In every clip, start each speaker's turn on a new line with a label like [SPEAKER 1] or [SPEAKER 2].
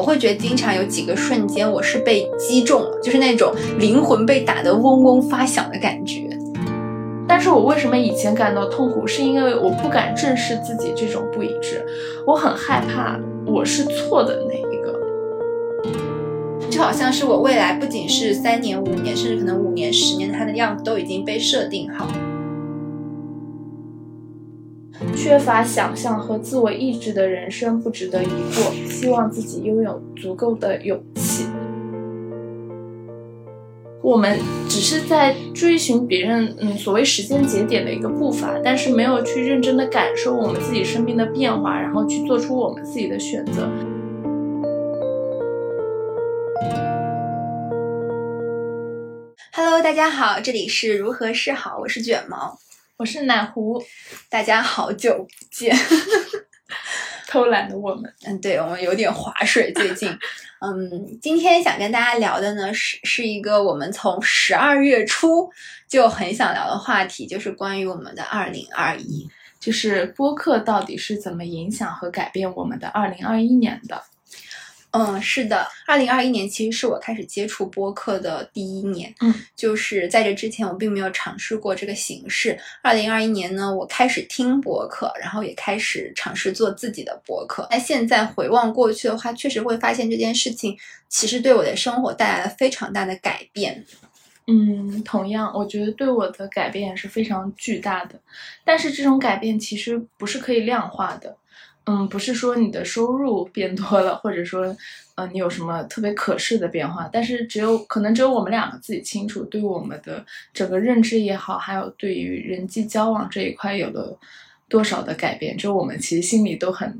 [SPEAKER 1] 我会觉得经常有几个瞬间我是被击中了，就是那种灵魂被打得嗡嗡发响的感觉。
[SPEAKER 2] 但是我为什么以前感到痛苦，是因为我不敢正视自己这种不一致，我很害怕我是错的那一个，
[SPEAKER 1] 就好像是我未来不仅是三年、五年，甚至可能五年、十年，它的样子都已经被设定好。
[SPEAKER 2] 缺乏想象和自我意志的人生不值得一过，希望自己拥有足够的勇气。我们只是在追寻别人，嗯，所谓时间节点的一个步伐，但是没有去认真的感受我们自己生命的变化，然后去做出我们自己的选择。
[SPEAKER 1] Hello，大家好，这里是如何是好，我是卷毛，
[SPEAKER 2] 我是奶壶，
[SPEAKER 1] 大家好久不见。
[SPEAKER 2] 偷懒的我们，
[SPEAKER 1] 嗯，对我们有点划水最近。嗯，今天想跟大家聊的呢，是是一个我们从十二月初就很想聊的话题，就是关于我们的二零二一，
[SPEAKER 2] 就是播客到底是怎么影响和改变我们的二零二一年的。
[SPEAKER 1] 嗯，是的，二零二一年其实是我开始接触播客的第一年。
[SPEAKER 2] 嗯，
[SPEAKER 1] 就是在这之前，我并没有尝试过这个形式。二零二一年呢，我开始听播客，然后也开始尝试做自己的播客。那现在回望过去的话，确实会发现这件事情其实对我的生活带来了非常大的改变。
[SPEAKER 2] 嗯，同样，我觉得对我的改变也是非常巨大的。但是这种改变其实不是可以量化的。嗯，不是说你的收入变多了，或者说，呃，你有什么特别可视的变化，但是只有可能只有我们两个自己清楚，对我们的整个认知也好，还有对于人际交往这一块有了多少的改变，就我们其实心里都很。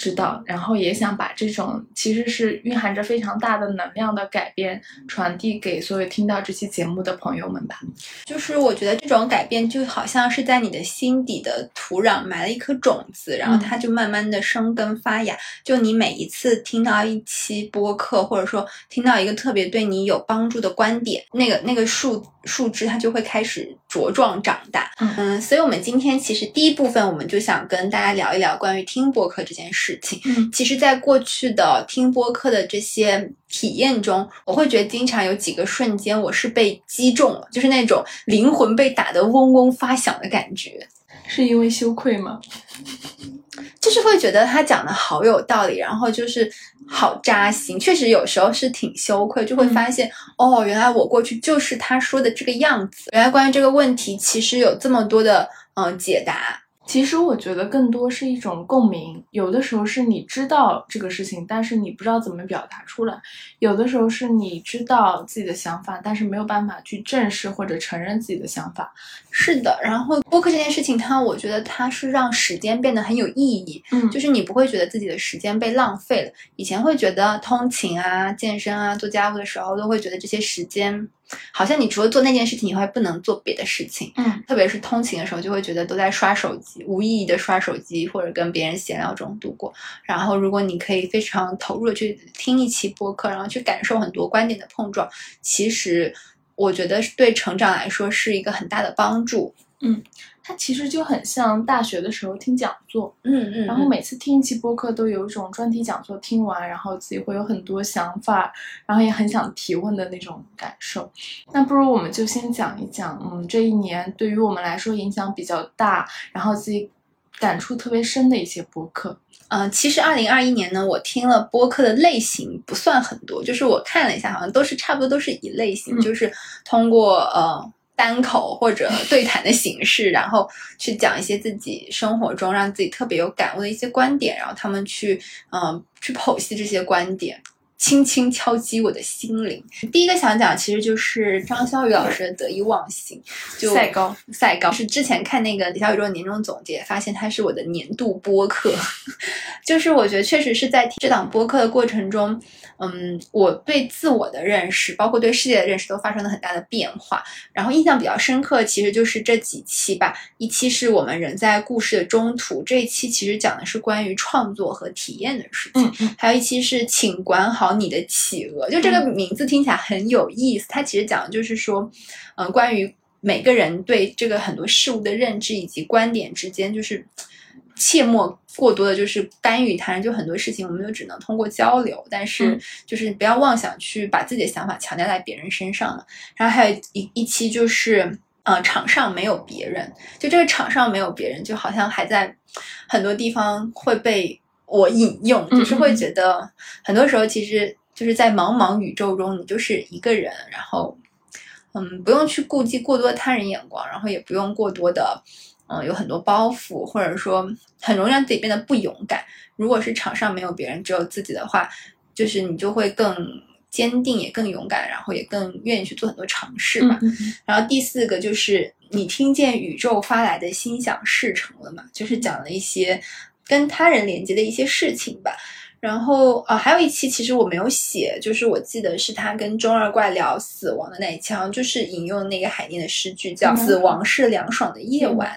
[SPEAKER 2] 知道，然后也想把这种其实是蕴含着非常大的能量的改变传递给所有听到这期节目的朋友们吧。
[SPEAKER 1] 就是我觉得这种改变就好像是在你的心底的土壤埋了一颗种子，然后它就慢慢的生根发芽。就你每一次听到一期播客，或者说听到一个特别对你有帮助的观点，那个那个树树枝它就会开始茁壮长大。嗯，所以我们今天其实第一部分我们就想跟大家聊一聊关于听播客这件事。事情，
[SPEAKER 2] 嗯，
[SPEAKER 1] 其实，在过去的听播客的这些体验中，我会觉得经常有几个瞬间，我是被击中了，就是那种灵魂被打得嗡嗡发响的感觉。
[SPEAKER 2] 是因为羞愧吗？
[SPEAKER 1] 就是会觉得他讲的好有道理，然后就是好扎心。确实，有时候是挺羞愧，就会发现哦，原来我过去就是他说的这个样子。原来关于这个问题，其实有这么多的嗯解答。
[SPEAKER 2] 其实我觉得更多是一种共鸣，有的时候是你知道这个事情，但是你不知道怎么表达出来；有的时候是你知道自己的想法，但是没有办法去正视或者承认自己的想法。
[SPEAKER 1] 是的，然后播客这件事情，它我觉得它是让时间变得很有意义，
[SPEAKER 2] 嗯，
[SPEAKER 1] 就是你不会觉得自己的时间被浪费了。以前会觉得通勤啊、健身啊、做家务的时候，都会觉得这些时间。好像你除了做那件事情，你会不能做别的事情。
[SPEAKER 2] 嗯，
[SPEAKER 1] 特别是通勤的时候，就会觉得都在刷手机，无意义的刷手机或者跟别人闲聊中度过。然后，如果你可以非常投入的去听一期播客，然后去感受很多观点的碰撞，其实我觉得对成长来说是一个很大的帮助。
[SPEAKER 2] 嗯。它其实就很像大学的时候听讲座，
[SPEAKER 1] 嗯嗯，
[SPEAKER 2] 然后每次听一期播客都有一种专题讲座听完，然后自己会有很多想法，然后也很想提问的那种感受。那不如我们就先讲一讲，嗯，这一年对于我们来说影响比较大，然后自己感触特别深的一些播客。
[SPEAKER 1] 嗯，其实二零二一年呢，我听了播客的类型不算很多，就是我看了一下，好像都是差不多都是一类型，就是通过呃。单口或者对谈的形式，然后去讲一些自己生活中让自己特别有感悟的一些观点，然后他们去嗯去剖析这些观点。轻轻敲击我的心灵。第一个想讲，其实就是张潇雨老师的得意忘形，就
[SPEAKER 2] 赛高
[SPEAKER 1] 赛高。是之前看那个李小宇宙年终总结，发现他是我的年度播客。就是我觉得确实是在这档播客的过程中，嗯，我对自我的认识，包括对世界的认识，都发生了很大的变化。然后印象比较深刻，其实就是这几期吧。一期是我们人在故事的中途，这一期其实讲的是关于创作和体验的事情。
[SPEAKER 2] 嗯，
[SPEAKER 1] 还有一期是请管好。你的企鹅，就这个名字听起来很有意思。它其实讲的就是说，嗯，关于每个人对这个很多事物的认知以及观点之间，就是切莫过多的就是干预他人，就很多事情我们就只能通过交流，但是就是不要妄想去把自己的想法强加在别人身上了。然后还有一一期就是，呃，场上没有别人，就这个场上没有别人，就好像还在很多地方会被我引用，就是会觉得很多时候其实就是在茫茫宇宙中，你就是一个人，然后嗯，不用去顾及过多他人眼光，然后也不用过多的。嗯，有很多包袱，或者说很容易让自己变得不勇敢。如果是场上没有别人，只有自己的话，就是你就会更坚定，也更勇敢，然后也更愿意去做很多尝试吧。然后第四个就是你听见宇宙发来的心想事成了嘛，就是讲了一些跟他人连接的一些事情吧。然后啊，还有一期其实我没有写，就是我记得是他跟中二怪聊死亡的那一期，好像就是引用那个海念的诗句，叫“死亡是凉爽的夜晚”。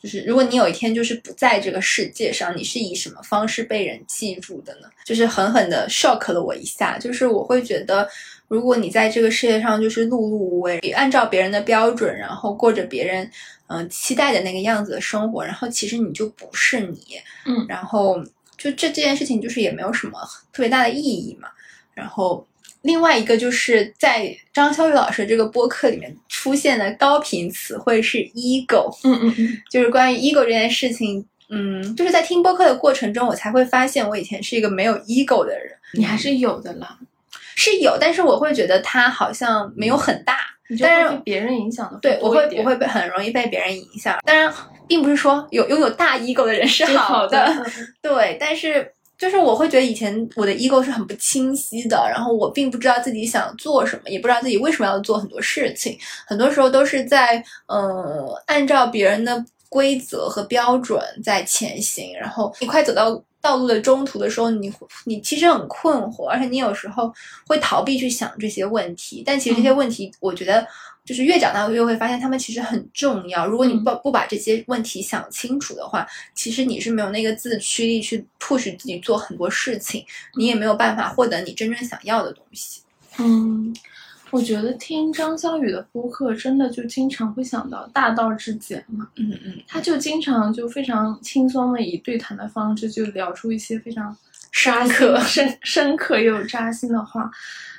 [SPEAKER 1] 就是如果你有一天就是不在这个世界上，你是以什么方式被人记住的呢？就是狠狠的 shock 了我一下。就是我会觉得，如果你在这个世界上就是碌碌无为，按照别人的标准，然后过着别人嗯期待的那个样子的生活，然后其实你就不是你，
[SPEAKER 2] 嗯，
[SPEAKER 1] 然后就这这件事情就是也没有什么特别大的意义嘛，然后。另外一个就是在张潇雨老师这个播客里面出现的高频词汇是 ego，
[SPEAKER 2] 嗯嗯嗯，
[SPEAKER 1] 就是关于 ego 这件事情，嗯，就是在听播客的过程中，我才会发现我以前是一个没有 ego 的人。
[SPEAKER 2] 你还是有的啦，
[SPEAKER 1] 是有，但是我会觉得它好像没有很大，但是
[SPEAKER 2] 别人影响的，
[SPEAKER 1] 对我会我会被很容易被别人影响。当然，并不是说有拥有大 ego 的人是好的，对，但是。就是我会觉得以前我的 ego 是很不清晰的，然后我并不知道自己想做什么，也不知道自己为什么要做很多事情，很多时候都是在呃按照别人的规则和标准在前行，然后你快走到道路的中途的时候，你你其实很困惑，而且你有时候会逃避去想这些问题，但其实这些问题，我觉得。就是越长大越会发现他们其实很重要。如果你不不把这些问题想清楚的话，其实你是没有那个自驱力去 push 自己做很多事情，你也没有办法获得你真正想要的东西。
[SPEAKER 2] 嗯，我觉得听张小雨的播客，真的就经常会想到大道至简嘛。
[SPEAKER 1] 嗯嗯，
[SPEAKER 2] 他就经常就非常轻松的以对谈的方式，就聊出一些非常
[SPEAKER 1] 深刻、
[SPEAKER 2] 深深刻又扎心的话。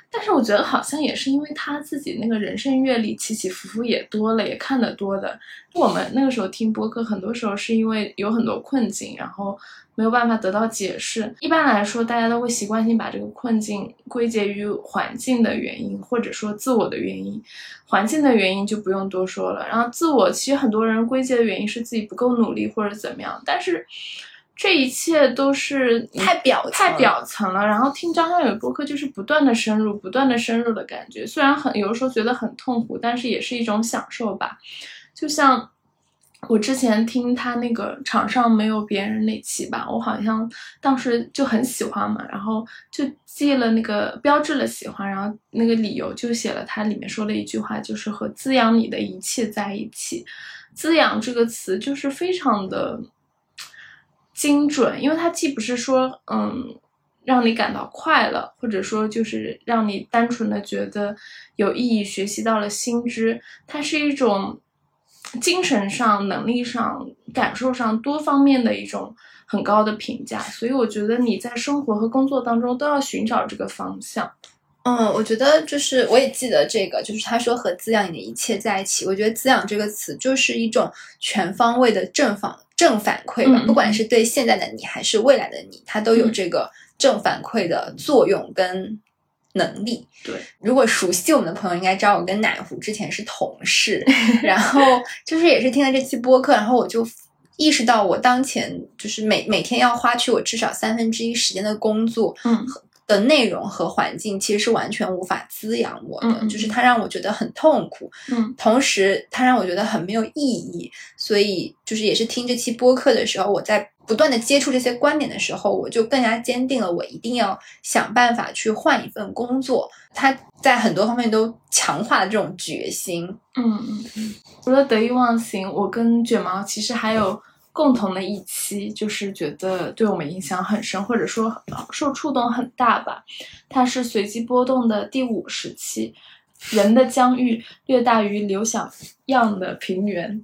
[SPEAKER 2] 但是我觉得好像也是因为他自己那个人生阅历起起伏伏也多了，也看得多的。我们那个时候听播客，很多时候是因为有很多困境，然后没有办法得到解释。一般来说，大家都会习惯性把这个困境归结于环境的原因，或者说自我的原因。环境的原因就不用多说了。然后自我，其实很多人归结的原因是自己不够努力或者怎么样。但是。这一切都是
[SPEAKER 1] 太表
[SPEAKER 2] 太表层了，然后听张小雨播客就是不断的深入，不断的深入的感觉，虽然很有的时候觉得很痛苦，但是也是一种享受吧。就像我之前听他那个场上没有别人那期吧，我好像当时就很喜欢嘛，然后就记了那个标志了喜欢，然后那个理由就写了他里面说了一句话，就是和滋养你的一切在一起。滋养这个词就是非常的。精准，因为它既不是说，嗯，让你感到快乐，或者说就是让你单纯的觉得有意义，学习到了新知，它是一种精神上、能力上、感受上多方面的一种很高的评价。所以我觉得你在生活和工作当中都要寻找这个方向。
[SPEAKER 1] 嗯，我觉得就是我也记得这个，就是他说和滋养你的一切在一起。我觉得滋养这个词就是一种全方位的正反正反馈吧，不管是对现在的你还是未来的你，它都有这个正反馈的作用跟能力。
[SPEAKER 2] 对，
[SPEAKER 1] 如果熟悉我们的朋友应该知道，我跟奶壶之前是同事，然后就是也是听了这期播客，然后我就意识到我当前就是每每天要花去我至少三分之一时间的工作，
[SPEAKER 2] 嗯。
[SPEAKER 1] 的内容和环境其实是完全无法滋养我的，就是它让我觉得很痛苦，
[SPEAKER 2] 嗯，
[SPEAKER 1] 同时它让我觉得很没有意义。所以就是也是听这期播客的时候，我在不断的接触这些观点的时候，我就更加坚定了我一定要想办法去换一份工作。他在很多方面都强化了这种决心。
[SPEAKER 2] 嗯嗯嗯，除了得意忘形，我跟卷毛其实还有。共同的一期，就是觉得对我们影响很深，或者说受触动很大吧。它是随机波动的第五十期，人的疆域略大于刘小样的平原。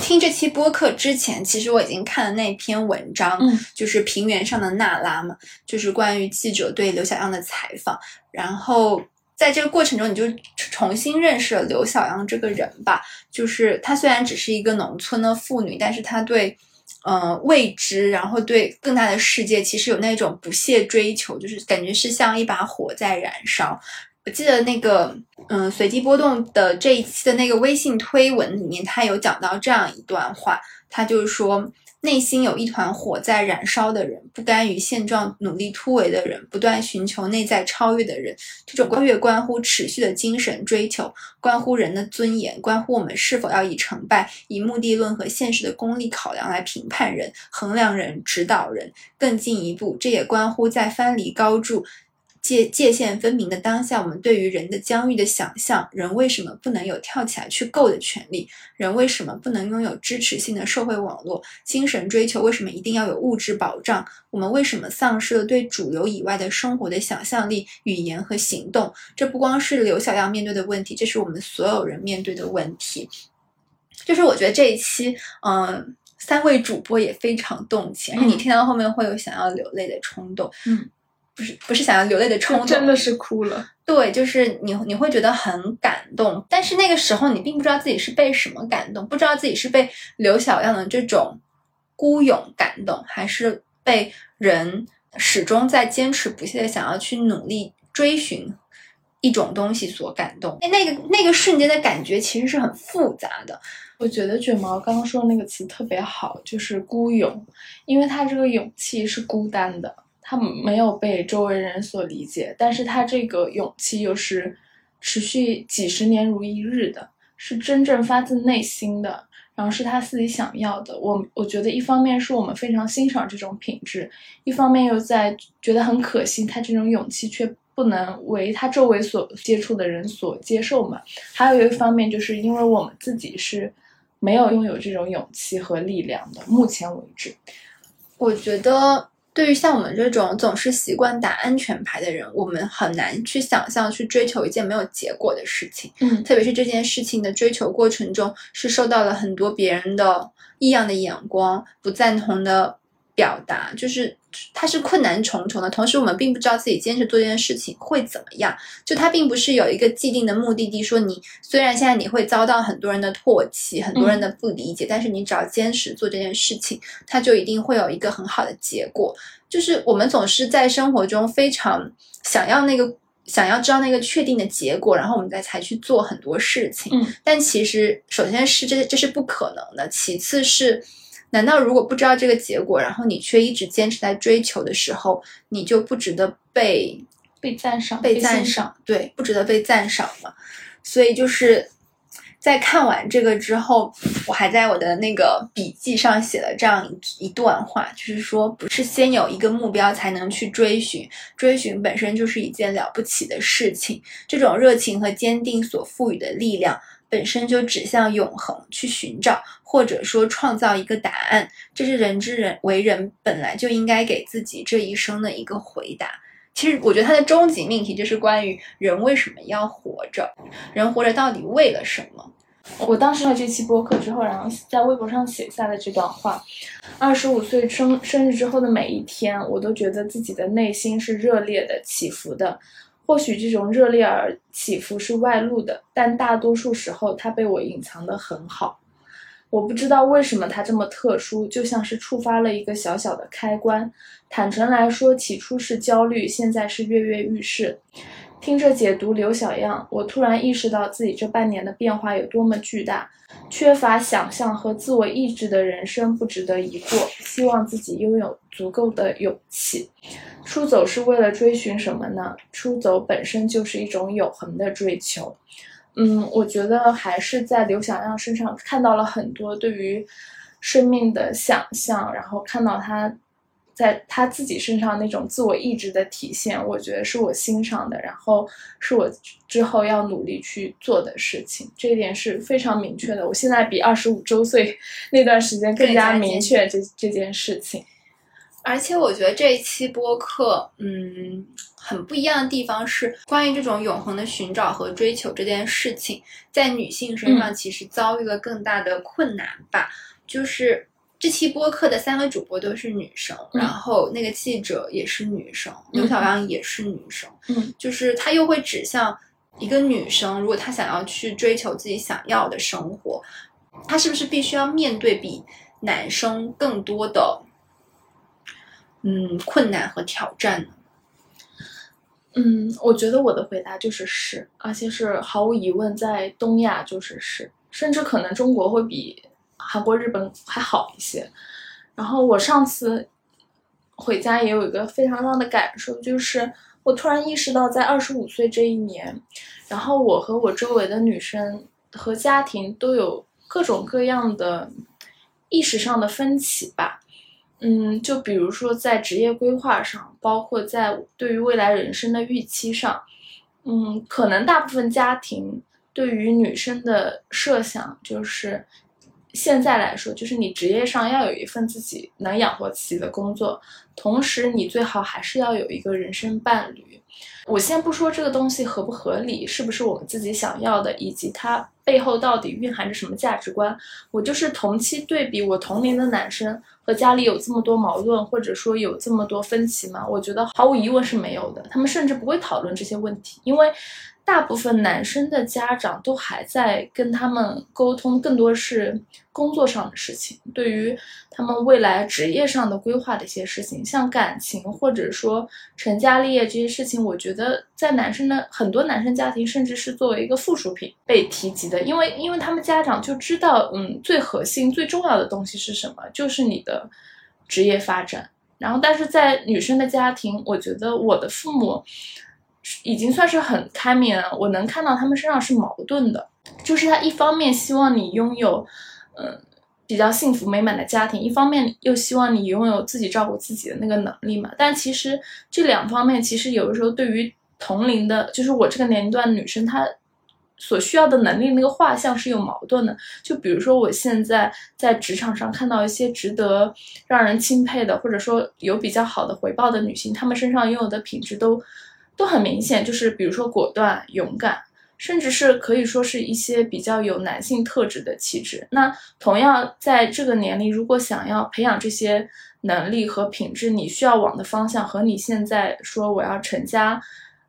[SPEAKER 1] 听这期播客之前，其实我已经看了那篇文章，
[SPEAKER 2] 嗯
[SPEAKER 1] 就是平原上的娜拉嘛，就是关于记者对刘小样的采访。然后在这个过程中，你就重新认识了刘小样这个人吧。就是她虽然只是一个农村的妇女，但是她对呃未知，然后对更大的世界，其实有那种不懈追求，就是感觉是像一把火在燃烧。我记得那个，嗯，随机波动的这一期的那个微信推文里面，他有讲到这样一段话，他就是说，内心有一团火在燃烧的人，不甘于现状、努力突围的人，不断寻求内在超越的人，这种超越关乎持续的精神追求，关乎人的尊严，关乎我们是否要以成败、以目的论和现实的功利考量来评判人、衡量人、指导人。更进一步，这也关乎在藩篱高筑。界界限分明的当下，我们对于人的疆域的想象：人为什么不能有跳起来去够的权利？人为什么不能拥有支持性的社会网络？精神追求为什么一定要有物质保障？我们为什么丧失了对主流以外的生活的想象力、语言和行动？这不光是刘小样面对的问题，这是我们所有人面对的问题。就是我觉得这一期，嗯、三位主播也非常动情，而且你
[SPEAKER 2] 嗯
[SPEAKER 1] 听到后面会有想要流泪的冲动。
[SPEAKER 2] 嗯，
[SPEAKER 1] 不是不是想要流泪的冲动，
[SPEAKER 2] 真的是哭了。
[SPEAKER 1] 对，就是你你会觉得很感动，但是那个时候你并不知道自己是被什么感动，不知道自己是被刘小样的这种孤勇感动，还是被人始终在坚持不懈的想要去努力追寻一种东西所感动。那个那个瞬间的感觉其实是很复杂的。
[SPEAKER 2] 我觉得卷毛刚刚说的那个词特别好，就是孤勇，因为他这个勇气是孤单的，他没有被周围人所理解，但是他这个勇气又是持续几十年如一日的，是真正发自内心的，然后是他自己想要的。我我觉得一方面是我们非常欣赏这种品质，一方面又在觉得很可惜，他这种勇气却不能为他周围所接触的人所接受嘛。还有一方面，就是因为我们自己是没有拥有这种勇气和力量的，目前为止。
[SPEAKER 1] 我觉得对于像我们这种总是习惯打安全牌的人，我们很难去想象去追求一件没有结果的事情。
[SPEAKER 2] 嗯
[SPEAKER 1] 特别是这件事情的追求过程中，是受到了很多别人的异样的眼光、不赞同的表达，就是它是困难重重的。同时，我们并不知道自己坚持做这件事情会怎么样，就它并不是有一个既定的目的地，说你虽然现在你会遭到很多人的唾弃、很多人的不理解，但是你只要坚持做这件事情，它就一定会有一个很好的结果。就是我们总是在生活中非常想要那个。想要知道那个确定的结果，然后我们再才去做很多事情。
[SPEAKER 2] 嗯，
[SPEAKER 1] 但其实首先是这这是不可能的，其次是，难道如果不知道这个结果，然后你却一直坚持在追求的时候，你就不值得被
[SPEAKER 2] 被赞赏，
[SPEAKER 1] 被赞
[SPEAKER 2] 欣赏。
[SPEAKER 1] 赏？对，不值得被赞赏吗？所以就是在看完这个之后，我还在我的那个笔记上写了这样一一段话，就是说，不是先有一个目标才能去追寻，追寻本身就是一件了不起的事情。这种热情和坚定所赋予的力量，本身就指向永恒，去寻找或者说创造一个答案。这是人之人为人本来就应该给自己这一生的一个回答。其实，我觉得它的终极命题就是关于人为什么要活着，人活着到底为了什么？
[SPEAKER 2] 我当时看了这期播客之后，然后在微博上写下了这段话。二十五岁生生日之后的每一天，我都觉得自己的内心是热烈的起伏的。或许这种热烈而起伏是外露的，但大多数时候它被我隐藏得很好。我不知道为什么它这么特殊，就像是触发了一个小小的开关。坦诚来说，起初是焦虑，现在是跃跃欲试。听着解读刘小样，我突然意识到自己这半年的变化有多么巨大。缺乏想象和自我意志的人生不值得一过。希望自己拥有足够的勇气。出走是为了追寻什么呢？出走本身就是一种永恒的追求。嗯，我觉得还是在刘小样身上看到了很多对于生命的想象，然后看到他在他自己身上那种自我意志的体现，我觉得是我欣赏的，然后是我之后要努力去做的事情。这一点是非常明确的。我现在比二十五周岁 那段时间更加明确这这件事情。
[SPEAKER 1] 而且我觉得这一期播客，嗯，很不一样的地方是关于这种永恒的寻找和追求这件事情，在女性身上其实遭遇了更大的困难吧。就是这期播客的三位主播都是女生，然后那个记者也是女生，刘小阳也是女生，
[SPEAKER 2] 嗯，
[SPEAKER 1] 就是她又会指向一个女生，如果她想要去追求自己想要的生活，她是不是必须要面对比男生更多的？嗯，困难和挑战呢？
[SPEAKER 2] 嗯，我觉得我的回答就是是，而且是毫无疑问，在东亚就是是，甚至可能中国会比韩国、日本还好一些。然后我上次回家也有一个非常大的感受，就是我突然意识到，在二十五岁这一年，然后我和我周围的女生和家庭都有各种各样的意识上的分歧吧。嗯，就比如说在职业规划上，包括在对于未来人生的预期上，嗯，可能大部分家庭对于女生的设想就是，现在来说，就是你职业上要有一份自己能养活自己的工作，同时你最好还是要有一个人生伴侣。我先不说这个东西合不合理，是不是我们自己想要的，以及它背后到底蕴含着什么价值观。我就是同期对比我同龄的男生和家里有这么多矛盾，或者说有这么多分歧吗？我觉得毫无疑问是没有的。他们甚至不会讨论这些问题，因为。大部分男生的家长都还在跟他们沟通，更多是工作上的事情，对于他们未来职业上的规划的一些事情，像感情或者说成家立业这些事情，我觉得在男生的很多男生家庭，甚至是作为一个附属品被提及的，因为因为他们家长就知道，嗯，最核心最重要的东西是什么，就是你的职业发展。然后，但是在女生的家庭，我觉得我的父母。已经算是很开明了，我能看到他们身上是矛盾的，就是他一方面希望你拥有，嗯，比较幸福美满的家庭，一方面又希望你拥有自己照顾自己的那个能力嘛。但其实这两方面，其实有的时候对于同龄的，就是我这个年龄段女生，她所需要的能力那个画像是有矛盾的。就比如说我现在在职场上看到一些值得让人钦佩的，或者说有比较好的回报的女性，她们身上拥有的品质都。都很明显，就是比如说果断、勇敢，甚至是可以说是一些比较有男性特质的气质。那同样在这个年龄，如果想要培养这些能力和品质，你需要往的方向和你现在说我要成家，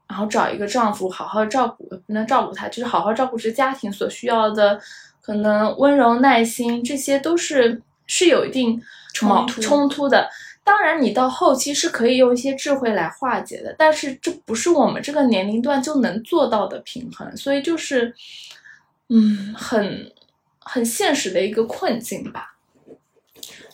[SPEAKER 2] 然后找一个丈夫好好照顾，不能照顾他，就是好好照顾这家庭所需要的，可能温柔、耐心，这些都是是有一定
[SPEAKER 1] 冲突
[SPEAKER 2] 冲突的。当然，你到后期是可以用一些智慧来化解的，但是这不是我们这个年龄段就能做到的平衡，所以就是，嗯，很很现实的一个困境吧。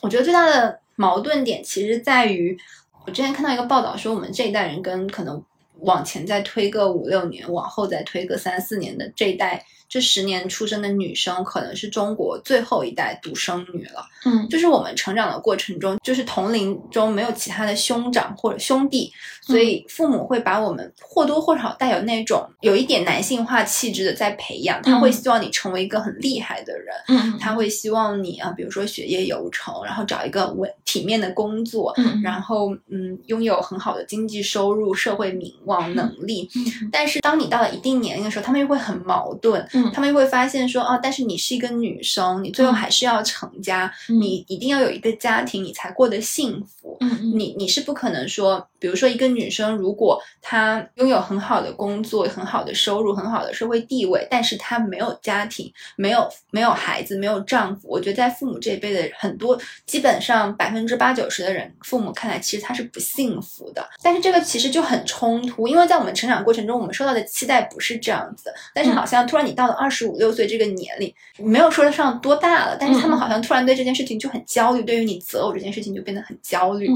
[SPEAKER 1] 我觉得最大的矛盾点其实在于，我之前看到一个报道说，我们这一代人跟可能往前再推个五六年，往后再推个三四年的这一代。这十年出生的女生可能是中国最后一代独生女了。
[SPEAKER 2] 嗯，
[SPEAKER 1] 就是我们成长的过程中，就是同龄中没有其他的兄长或者兄弟，所以父母会把我们或多或少带有那种有一点男性化气质的在培养。他会希望你成为一个很厉害的人。
[SPEAKER 2] 嗯，
[SPEAKER 1] 他会希望你啊，比如说学业有成，然后找一个稳体面的工作，嗯然后嗯，拥有很好的经济收入、社会名望、能力。但是当你到了一定年龄的时候，他们又会很矛盾。他们会发现说，哦，但是你是一个女生，你最后还是要成家，你一定要有一个家庭，你才过得幸福。你你是不可能说，比如说一个女生，如果她拥有很好的工作、很好的收入、很好的社会地位，但是她没有家庭、没有没有孩子、没有丈夫，我觉得在父母这一辈的很多，基本上百分之八九十的人，父母看来其实她是不幸福的。但是这个其实就很冲突，因为在我们成长过程中，我们受到的期待不是这样子，但是好像突然你到了二十五六岁这个年龄，没有说得上多大了，但是他们好像突然对这件事情就很焦虑，对于你择偶这件事情就变得很焦虑。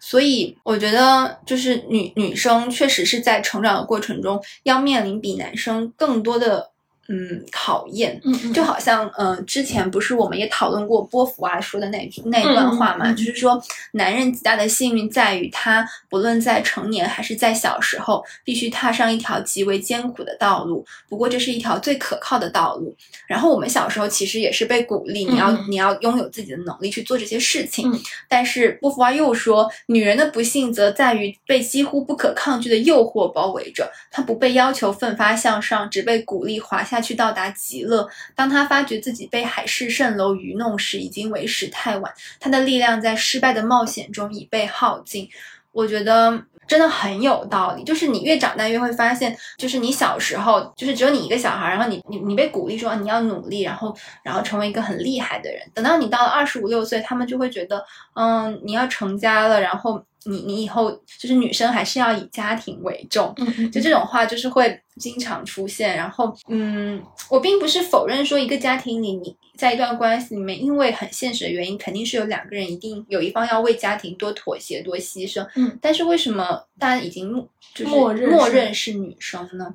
[SPEAKER 1] 所以我觉得，就是女女生确实是在成长的过程中要面临比男生更多的嗯考验。就好像，嗯、之前不是我们也讨论过波伏娃说的那句那段话嘛，就是说，男人极大的幸运在于他不论在成年还是在小时候，必须踏上一条极为艰苦的道路。不过，这是一条最可靠的道路。然后，我们小时候其实也是被鼓励，你要你要拥有自己的能力去做这些事情。
[SPEAKER 2] 嗯
[SPEAKER 1] 但是波伏娃又说，女人的不幸则在于被几乎不可抗拒的诱惑包围着，她不被要求奋发向上，只被鼓励滑下下去到达极乐。当他发觉自己被海市蜃楼愚弄时，已经为时太晚，他的力量在失败的冒险中已被耗尽。我觉得。真的很有道理，就是你越长大越会发现，就是你小时候就是只有你一个小孩，然后你你你被鼓励说你要努力，然后然后成为一个很厉害的人。等到你到了二十五六岁，他们就会觉得，嗯，你要成家了，然后你你以后就是女生还是要以家庭为重，就这种话就是会经常出现。然后，嗯，我并不是否认说一个家庭里你在一段关系里面，因为很现实的原因，肯定是有两个人一定有一方要为家庭多妥协、多牺牲。
[SPEAKER 2] 嗯，
[SPEAKER 1] 但是为什么大家已经默就是
[SPEAKER 2] 默认是
[SPEAKER 1] 默认是女生呢？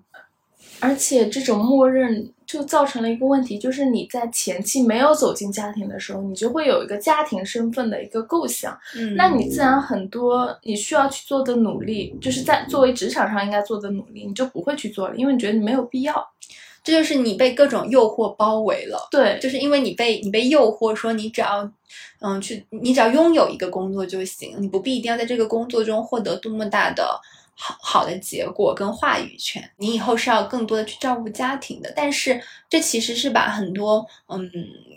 [SPEAKER 2] 而且这种默认就造成了一个问题，就是你在前期没有走进家庭的时候，你就会有一个家庭身份的一个构想，
[SPEAKER 1] 嗯，
[SPEAKER 2] 那你自然很多你需要去做的努力，就是在作为职场上应该做的努力，你就不会去做了，因为你觉得你没有必要。
[SPEAKER 1] 这就是你被各种诱惑包围了。
[SPEAKER 2] 对，
[SPEAKER 1] 就是因为你被你被诱惑说你只要，嗯，去你只要拥有一个工作就行，你不必一定要在这个工作中获得多么大的好好的结果跟话语权，你以后是要更多的去照顾家庭的。但是这其实是把很多嗯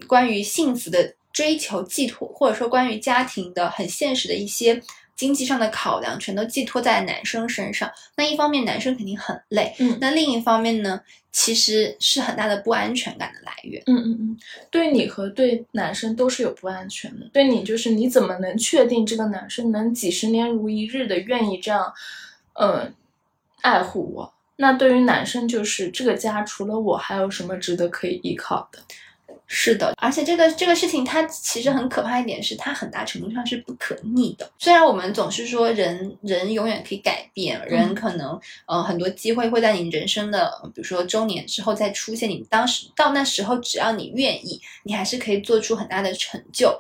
[SPEAKER 1] 关于幸福的追求寄托，或者说关于家庭的很现实的一些。经济上的考量全都寄托在男生身上，那一方面男生肯定很累，
[SPEAKER 2] 嗯
[SPEAKER 1] 那另一方面呢，其实是很大的不安全感的来源。
[SPEAKER 2] 嗯嗯嗯，对你和对男生都是有不安全的。对你就是你怎么能确定这个男生能几十年如一日的愿意这样，呃，爱护我？那对于男生就是这个家除了我还有什么值得可以依靠的？
[SPEAKER 1] 是的，而且这个这个事情，它其实很可怕一点是，它很大程度上是不可逆的。虽然我们总是说人人永远可以改变，人可能呃很多机会会在你人生的，呃比如说周年之后再出现。你当时到那时候，只要你愿意，你还是可以做出很大的成就。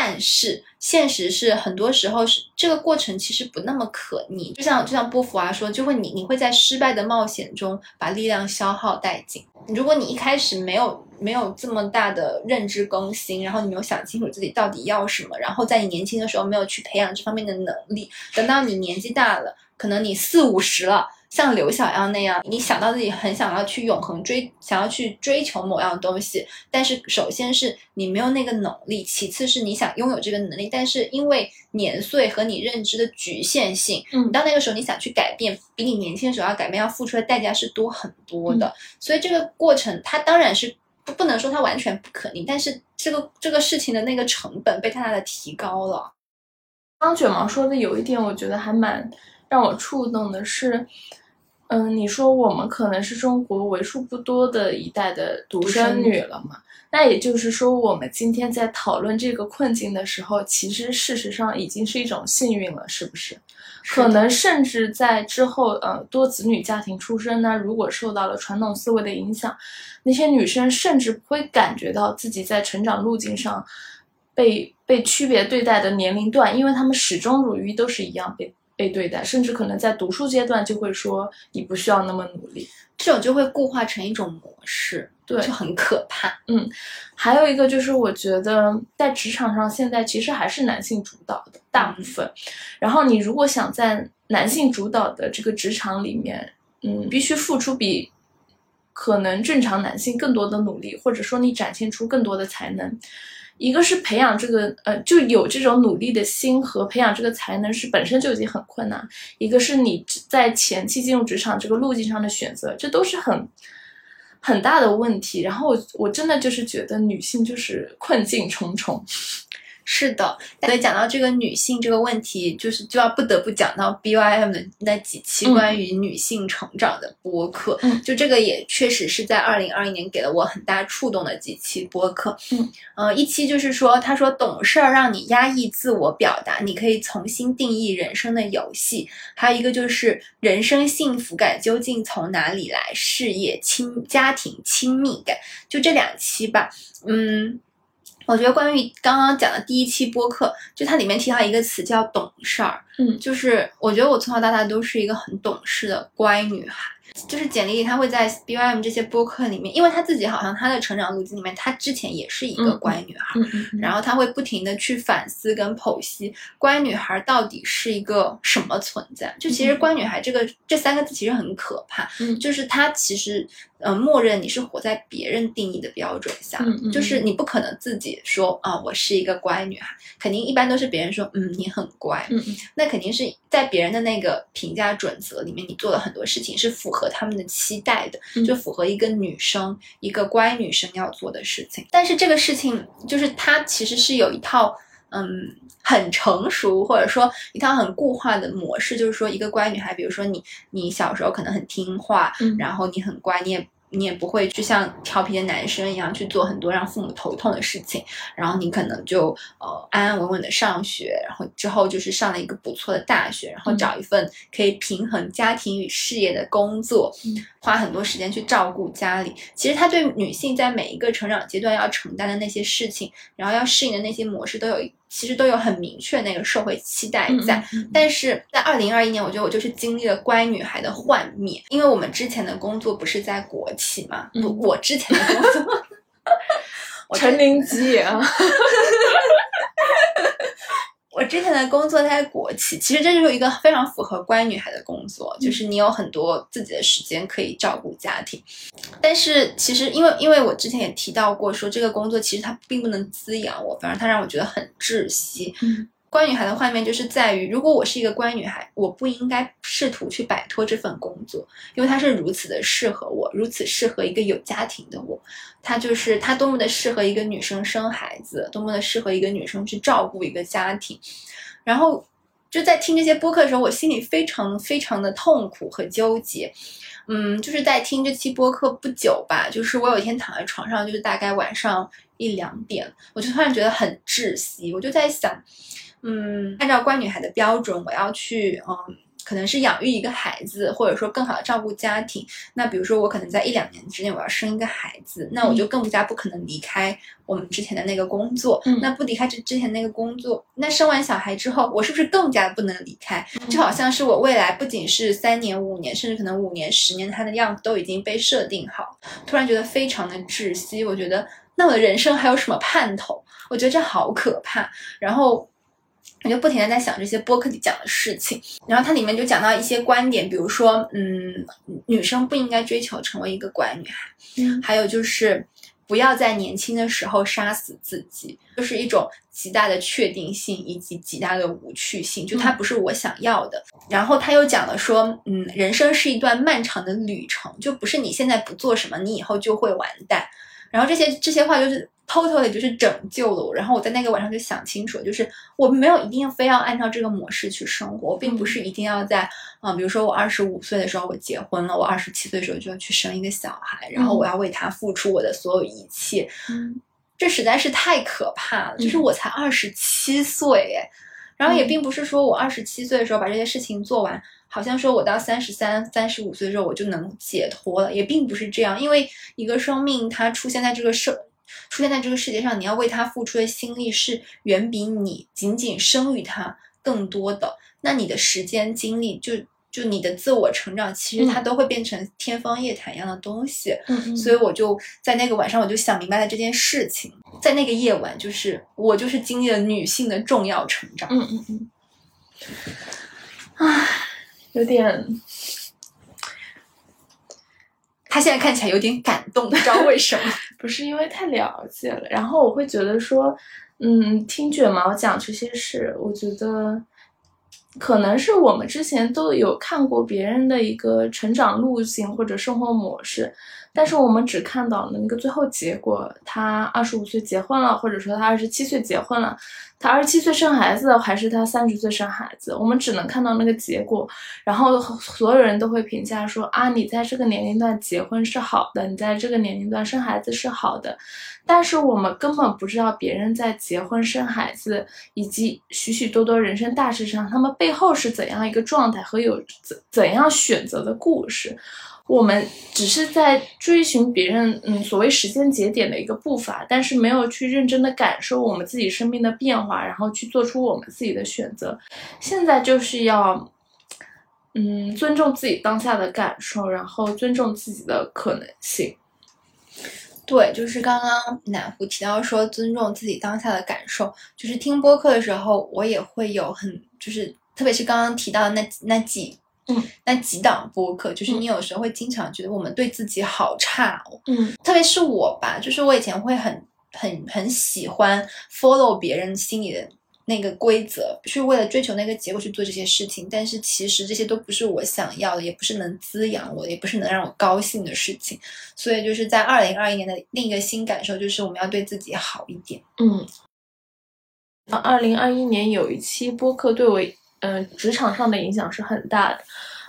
[SPEAKER 1] 但是现实是，很多时候是这个过程其实不那么可逆。就像就像波伏娃说，就会你你会在失败的冒险中把力量消耗殆尽。如果你一开始没有没有这么大的认知更新，然后你没有想清楚自己到底要什么，然后在你年轻的时候没有去培养这方面的能力，等到你年纪大了，可能你四五十了。像刘小样那样，你想到自己很想要去永恒追，想要去追求某样东西，但是首先是你没有那个能力，其次是你想拥有这个能力，但是因为年岁和你认知的局限性，
[SPEAKER 2] 嗯
[SPEAKER 1] 你到那个时候你想去改变，比你年轻的时候要改变要付出的代价是多很多
[SPEAKER 2] 嗯
[SPEAKER 1] 的，所以这个过程它当然是不不能说它完全不可逆，但是这个这个事情的那个成本被大大的提高了。
[SPEAKER 2] 刚卷毛说的有一点，我觉得还蛮让我触动的是，嗯，你说我们可能是中国为数不多的一代的独生女了嘛？那也就是说，我们今天在讨论这个困境的时候，其实事实上已经是一种幸运了，是不是？可能甚至在之后，呃，多子女家庭出生呢，如果受到了传统思维的影响，那些女生甚至不会感觉到自己在成长路径上被被区别对待的年龄段，因为她们始终如一都是一样被被对待，甚至可能在读书阶段就会说你不需要那么努力。
[SPEAKER 1] 这种就会固化成一种模式，
[SPEAKER 2] 对
[SPEAKER 1] 就很可怕。
[SPEAKER 2] 嗯还有一个就是，我觉得在职场上现在其实还是男性主导的大部分。然后你如果想在男性主导的这个职场里面，嗯，必须付出比可能正常男性更多的努力，或者说你展现出更多的才能。一个是培养这个呃，就有这种努力的心和培养这个才能是本身就已经很困难。一个是你在前期进入职场这个路径上的选择，这都是很很大的问题。然后我我真的就是觉得女性就是困境重重。
[SPEAKER 1] 是的，所以讲到这个女性这个问题，就是就要不得不讲到 B Y M 的那几期关于女性成长的播客。
[SPEAKER 2] 嗯，
[SPEAKER 1] 就这个也确实是在二零二一年给了我很大触动的几期播客。
[SPEAKER 2] 嗯，
[SPEAKER 1] 呃，一期就是说，他说懂事儿让你压抑自我表达，你可以重新定义人生的游戏。还有一个就是人生幸福感究竟从哪里来？事业、亲家庭、亲密感，就这两期吧。嗯。我觉得关于刚刚讲的第一期播客，就它里面提到一个词叫懂事儿，
[SPEAKER 2] 嗯，
[SPEAKER 1] 就是我觉得我从小到大都是一个很懂事的乖女孩。就是简历里，他会在 B Y M 这些播客里面，因为他自己好像他的成长路径里面，他之前也是一个乖女孩，然后他会不停的去反思跟剖析乖女孩到底是一个什么存在。就其实乖女孩这个这三个字其实很可怕，嗯。就是她其实呃默认你是活在别人定义的标准下，就是你不可能自己说啊我是一个乖女孩，肯定一般都是别人说嗯你很乖，
[SPEAKER 2] 嗯嗯，
[SPEAKER 1] 那肯定是在别人的那个评价准则里面，你做了很多事情是符合。他们的期待的，就符合一个女生一个乖女生要做的事情。但是这个事情就是它其实是有一套嗯很成熟或者说一套很固化的模式，就是说一个乖女孩，比如说你你小时候可能很听话，然后你很乖，你也。你也不会去像调皮的男生一样去做很多让父母头痛的事情，然后你可能就呃安安稳稳的上学，然后之后就是上了一个不错的大学，然后找一份可以平衡家庭与事业的工作，花很多时间去照顾家里。其实他对女性在每一个成长阶段要承担的那些事情，然后要适应的那些模式都有。其实都有很明确那个社会期待在，但是在二零二一年，我觉得我就是经历了乖女孩的幻灭，因为我们之前的工作不是在国企嘛，不，我之前的工作，
[SPEAKER 2] 陈林基啊。
[SPEAKER 1] 我之前的工作在国企，其实这就是一个非常符合乖女孩的工作，就是你有很多自己的时间可以照顾家庭。但是其实，因为因为我之前也提到过，说这个工作其实它并不能滋养我，反而它让我觉得很窒息。乖女孩的画面就是在于，如果我是一个乖女孩，我不应该试图去摆脱这份工作，因为它是如此的适合我，如此适合一个有家庭的我。它就是它多么的适合一个女生生孩子，多么的适合一个女生去照顾一个家庭。然后就在听这些播客的时候，我心里非常非常的痛苦和纠结。嗯，就是在听这期播客不久吧，就是我有一天躺在床上，就是大概晚上一两点，我就突然觉得很窒息，我就在想。嗯，按照乖女孩的标准，我要去，嗯，可能是养育一个孩子，或者说更好的照顾家庭。那比如说，我可能在一两年之内我要生一个孩子，那我就更加不可能离开我们之前的那个工作。那不离开之之前那个工作，那生完小孩之后，我是不是更加不能离开？就好像是我未来不仅是三年、五年，甚至可能五年、十年，它的样子都已经被设定好。突然觉得非常的窒息，我觉得那我的人生还有什么盼头？我觉得这好可怕。然后。我就不停的在想这些播客里讲的事情，然后它里面就讲到一些观点，比如说，嗯，女生不应该追求成为一个乖女孩，
[SPEAKER 2] 嗯，
[SPEAKER 1] 还有就是不要在年轻的时候杀死自己，就是一种极大的确定性以及极大的无趣性，就它不是我想要的。然后他又讲了说，嗯，人生是一段漫长的旅程，就不是你现在不做什么，你以后就会完蛋。然后这些这些话就是。Totally 就是拯救了我，然后我在那个晚上就想清楚，就是我没有一定非要按照这个模式去生活，并不是一定要在啊，比如说我二十五岁的时候我结婚了，我二十七岁的时候就要去生一个小孩，然后我要为他付出我的所有一切，嗯这实在是太可怕了。就是我才二十七岁哎，然后也并不是说我二十七岁的时候把这些事情做完，好像说我到三十三、三十五岁的时候我就能解脱了，也并不是这样，因为一个生命它出现在这个社。出现在这个世界上，你要为他付出的心力是远比你仅仅生育他更多的。那你的时间精力，就就你的自我成长，其实它都会变成天方夜谭一样的东西。
[SPEAKER 2] 嗯
[SPEAKER 1] 所以我就在那个晚上，我就想明白了这件事情。在那个夜晚，就是我就是经历了女性的重要成长。
[SPEAKER 2] 嗯嗯嗯。唉，有点。
[SPEAKER 1] 他现在看起来有点感动，不知道为什么。
[SPEAKER 2] 不是因为太了解了，然后我会觉得说，嗯，听卷毛讲这些事，我觉得可能是我们之前都有看过别人的一个成长路径或者生活模式，但是我们只看到了那个最后结果，他二十五岁结婚了，或者说他二十七岁结婚了，他二十七岁生孩子，还是他三十岁生孩子？我们只能看到那个结果，然后所有人都会评价说啊，你在这个年龄段结婚是好的，你在这个年龄段生孩子是好的。但是我们根本不知道别人在结婚、生孩子以及许许多多人生大事上，他们背后是怎样一个状态和有怎怎样选择的故事。我们只是在追寻别人，嗯，所谓时间节点的一个步伐，但是没有去认真的感受我们自己生命的变化，然后去做出我们自己的选择。现在就是要，嗯，尊重自己当下的感受，然后尊重自己的可能性。
[SPEAKER 1] 对，就是刚刚南湖提到说尊重自己当下的感受，就是听播客的时候，我也会有很，就是特别是刚刚提到那那几。
[SPEAKER 2] 嗯，
[SPEAKER 1] 那几档播客，就是你有时候会经常觉得我们对自己好差哦。
[SPEAKER 2] 嗯，
[SPEAKER 1] 特别是我吧，就是我以前会很很很喜欢 follow 别人心里的那个规则，去为了追求那个结果去做这些事情。但是其实这些都不是我想要的，也不是能滋养我，也不是能让我高兴的事情。所以就是在二零二一年的另一个新感受，就是我们要对自己好一点。
[SPEAKER 2] 嗯，二零二一年有一期播客对我。嗯，职场上的影响是很大的，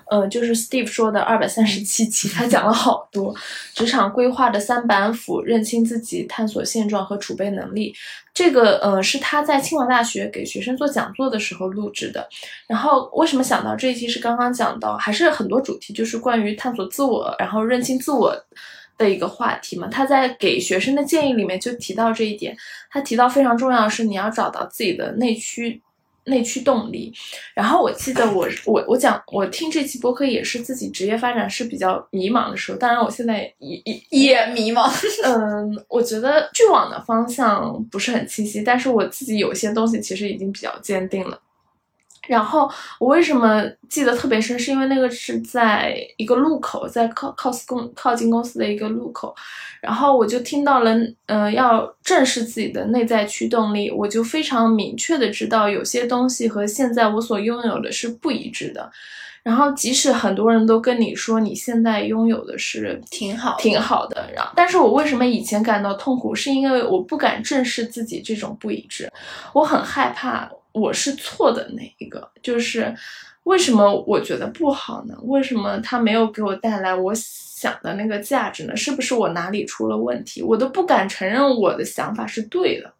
[SPEAKER 2] 呃，就是 Steve 说的二百三十七期，他讲了好多职场规划的三板斧：认清自己、探索现状和储备能力。这个，呃，是他在清华大学给学生做讲座的时候录制的。然后，为什么想到这一期是刚刚讲到，还是很多主题就是关于探索自我，然后认清自我的一个话题嘛？他在给学生的建议里面就提到这一点，他提到非常重要的是你要找到自己的内驱。内驱动力，然后我记得我我我讲我听这期播客也是自己职业发展是比较迷茫的时候，当然我现在也也
[SPEAKER 1] 也迷茫，
[SPEAKER 2] 嗯，我觉得去往的方向不是很清晰，但是我自己有些东西其实已经比较坚定了。然后我为什么记得特别深，是因为那个是在一个路口，在靠靠公靠近公司的一个路口，然后我就听到了，呃，要正视自己的内在驱动力，我就非常明确的知道有些东西和现在我所拥有的是不一致的。然后即使很多人都跟你说你现在拥有的是
[SPEAKER 1] 挺好
[SPEAKER 2] 挺好的，然后但是我为什么以前感到痛苦，是因为我不敢正视自己这种不一致，我很害怕。我是错的那一个，就是为什么我觉得不好呢？为什么他没有给我带来我想的那个价值呢？是不是我哪里出了问题？我都不敢承认我的想法是对的。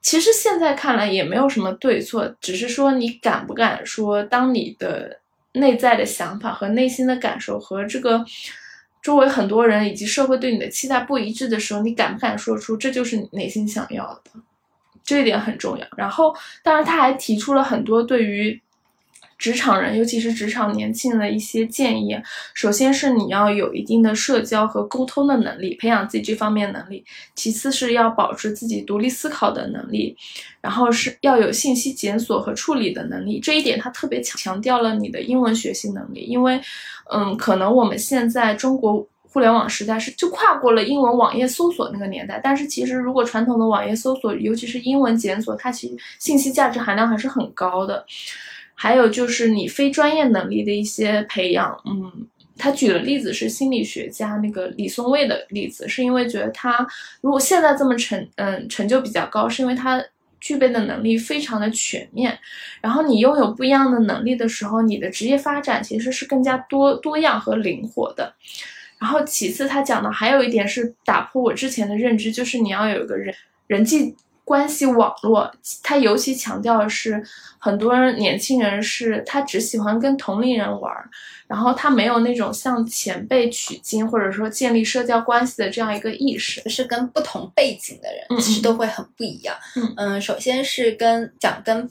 [SPEAKER 2] 其实现在看来也没有什么对错，只是说你敢不敢说，当你的内在的想法和内心的感受和这个周围很多人以及社会对你的期待不一致的时候，你敢不敢说出这就是你内心想要的？这一点很重要。然后，当然，他还提出了很多对于职场人，尤其是职场年轻人的一些建议。首先是你要有一定的社交和沟通的能力，培养自己这方面能力；其次是要保持自己独立思考的能力；然后是要有信息检索和处理的能力。这一点他特别强强调了你的英文学习能力，因为，嗯，可能我们现在中国。互联网时代是就跨过了英文网页搜索那个年代，但是其实如果传统的网页搜索，尤其是英文检索，它其实信息价值含量还是很高的。还有就是你非专业能力的一些培养，嗯，他举的例子是心理学家那个李松蔚的例子，是因为觉得他如果现在这么成，嗯，成就比较高，是因为他具备的能力非常的全面。然后你拥有不一样的能力的时候，你的职业发展其实是更加多多样和灵活的。然后其次，他讲的还有一点是打破我之前的认知，就是你要有一个人人际关系网络。他尤其强调的是，很多人年轻人是他只喜欢跟同龄人玩，然后他没有那种向前辈取经或者说建立社交关系的这样一个意识。
[SPEAKER 1] 是跟不同背景的人其实都会很不一样。
[SPEAKER 2] 嗯
[SPEAKER 1] 嗯，首先是跟讲跟。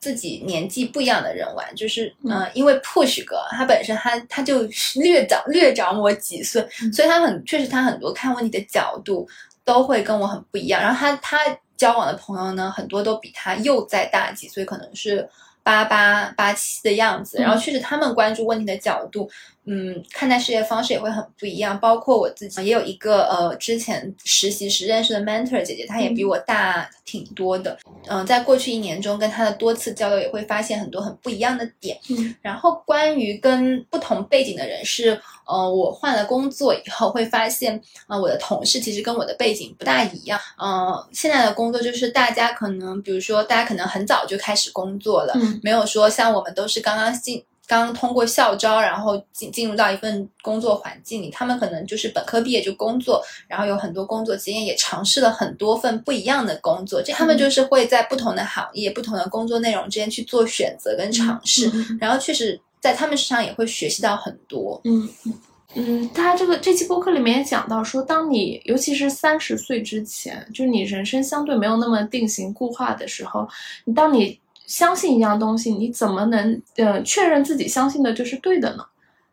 [SPEAKER 1] 自己年纪不一样的人玩，就是嗯，因为 Push 哥他本身他他就 略长略长我几岁，所以他很确实他很多看问题的角度都会跟我很不一样。然后他他交往的朋友呢，很多都比他又再大几岁，可能是八八八七的样子。然后确实他们关注问题的角度，嗯，看待世界方式也会很不一样。包括我自己也有一个呃，之前实习时认识的 mentor 姐姐，她也比我大挺多的。嗯，在过去一年中跟她的多次交流，也会发现很多很不一样的点。
[SPEAKER 2] 嗯，
[SPEAKER 1] 然后关于跟不同背景的人是，呃，我换了工作以后会发现，呃，我的同事其实跟我的背景不大一样。嗯，现在的工作就是大家可能，比如说大家可能很早就开始工作了，
[SPEAKER 2] 嗯
[SPEAKER 1] 没有说像我们都是刚刚进。刚通过校招，然后进进入到一份工作环境里，他们可能就是本科毕业就工作，然后有很多工作经验，也尝试了很多份不一样的工作。这他们就是会在不同的行业、不同的工作内容之间去做选择跟尝试，
[SPEAKER 2] 嗯
[SPEAKER 1] 然后确实在他们身上也会学习到很多。
[SPEAKER 2] 嗯嗯嗯，他这个这期播客里面也讲到说，当你尤其是三十岁之前，就是你人生相对没有那么定型固化的时候，你当你相信一样东西，你怎么能呃确认自己相信的就是对的呢？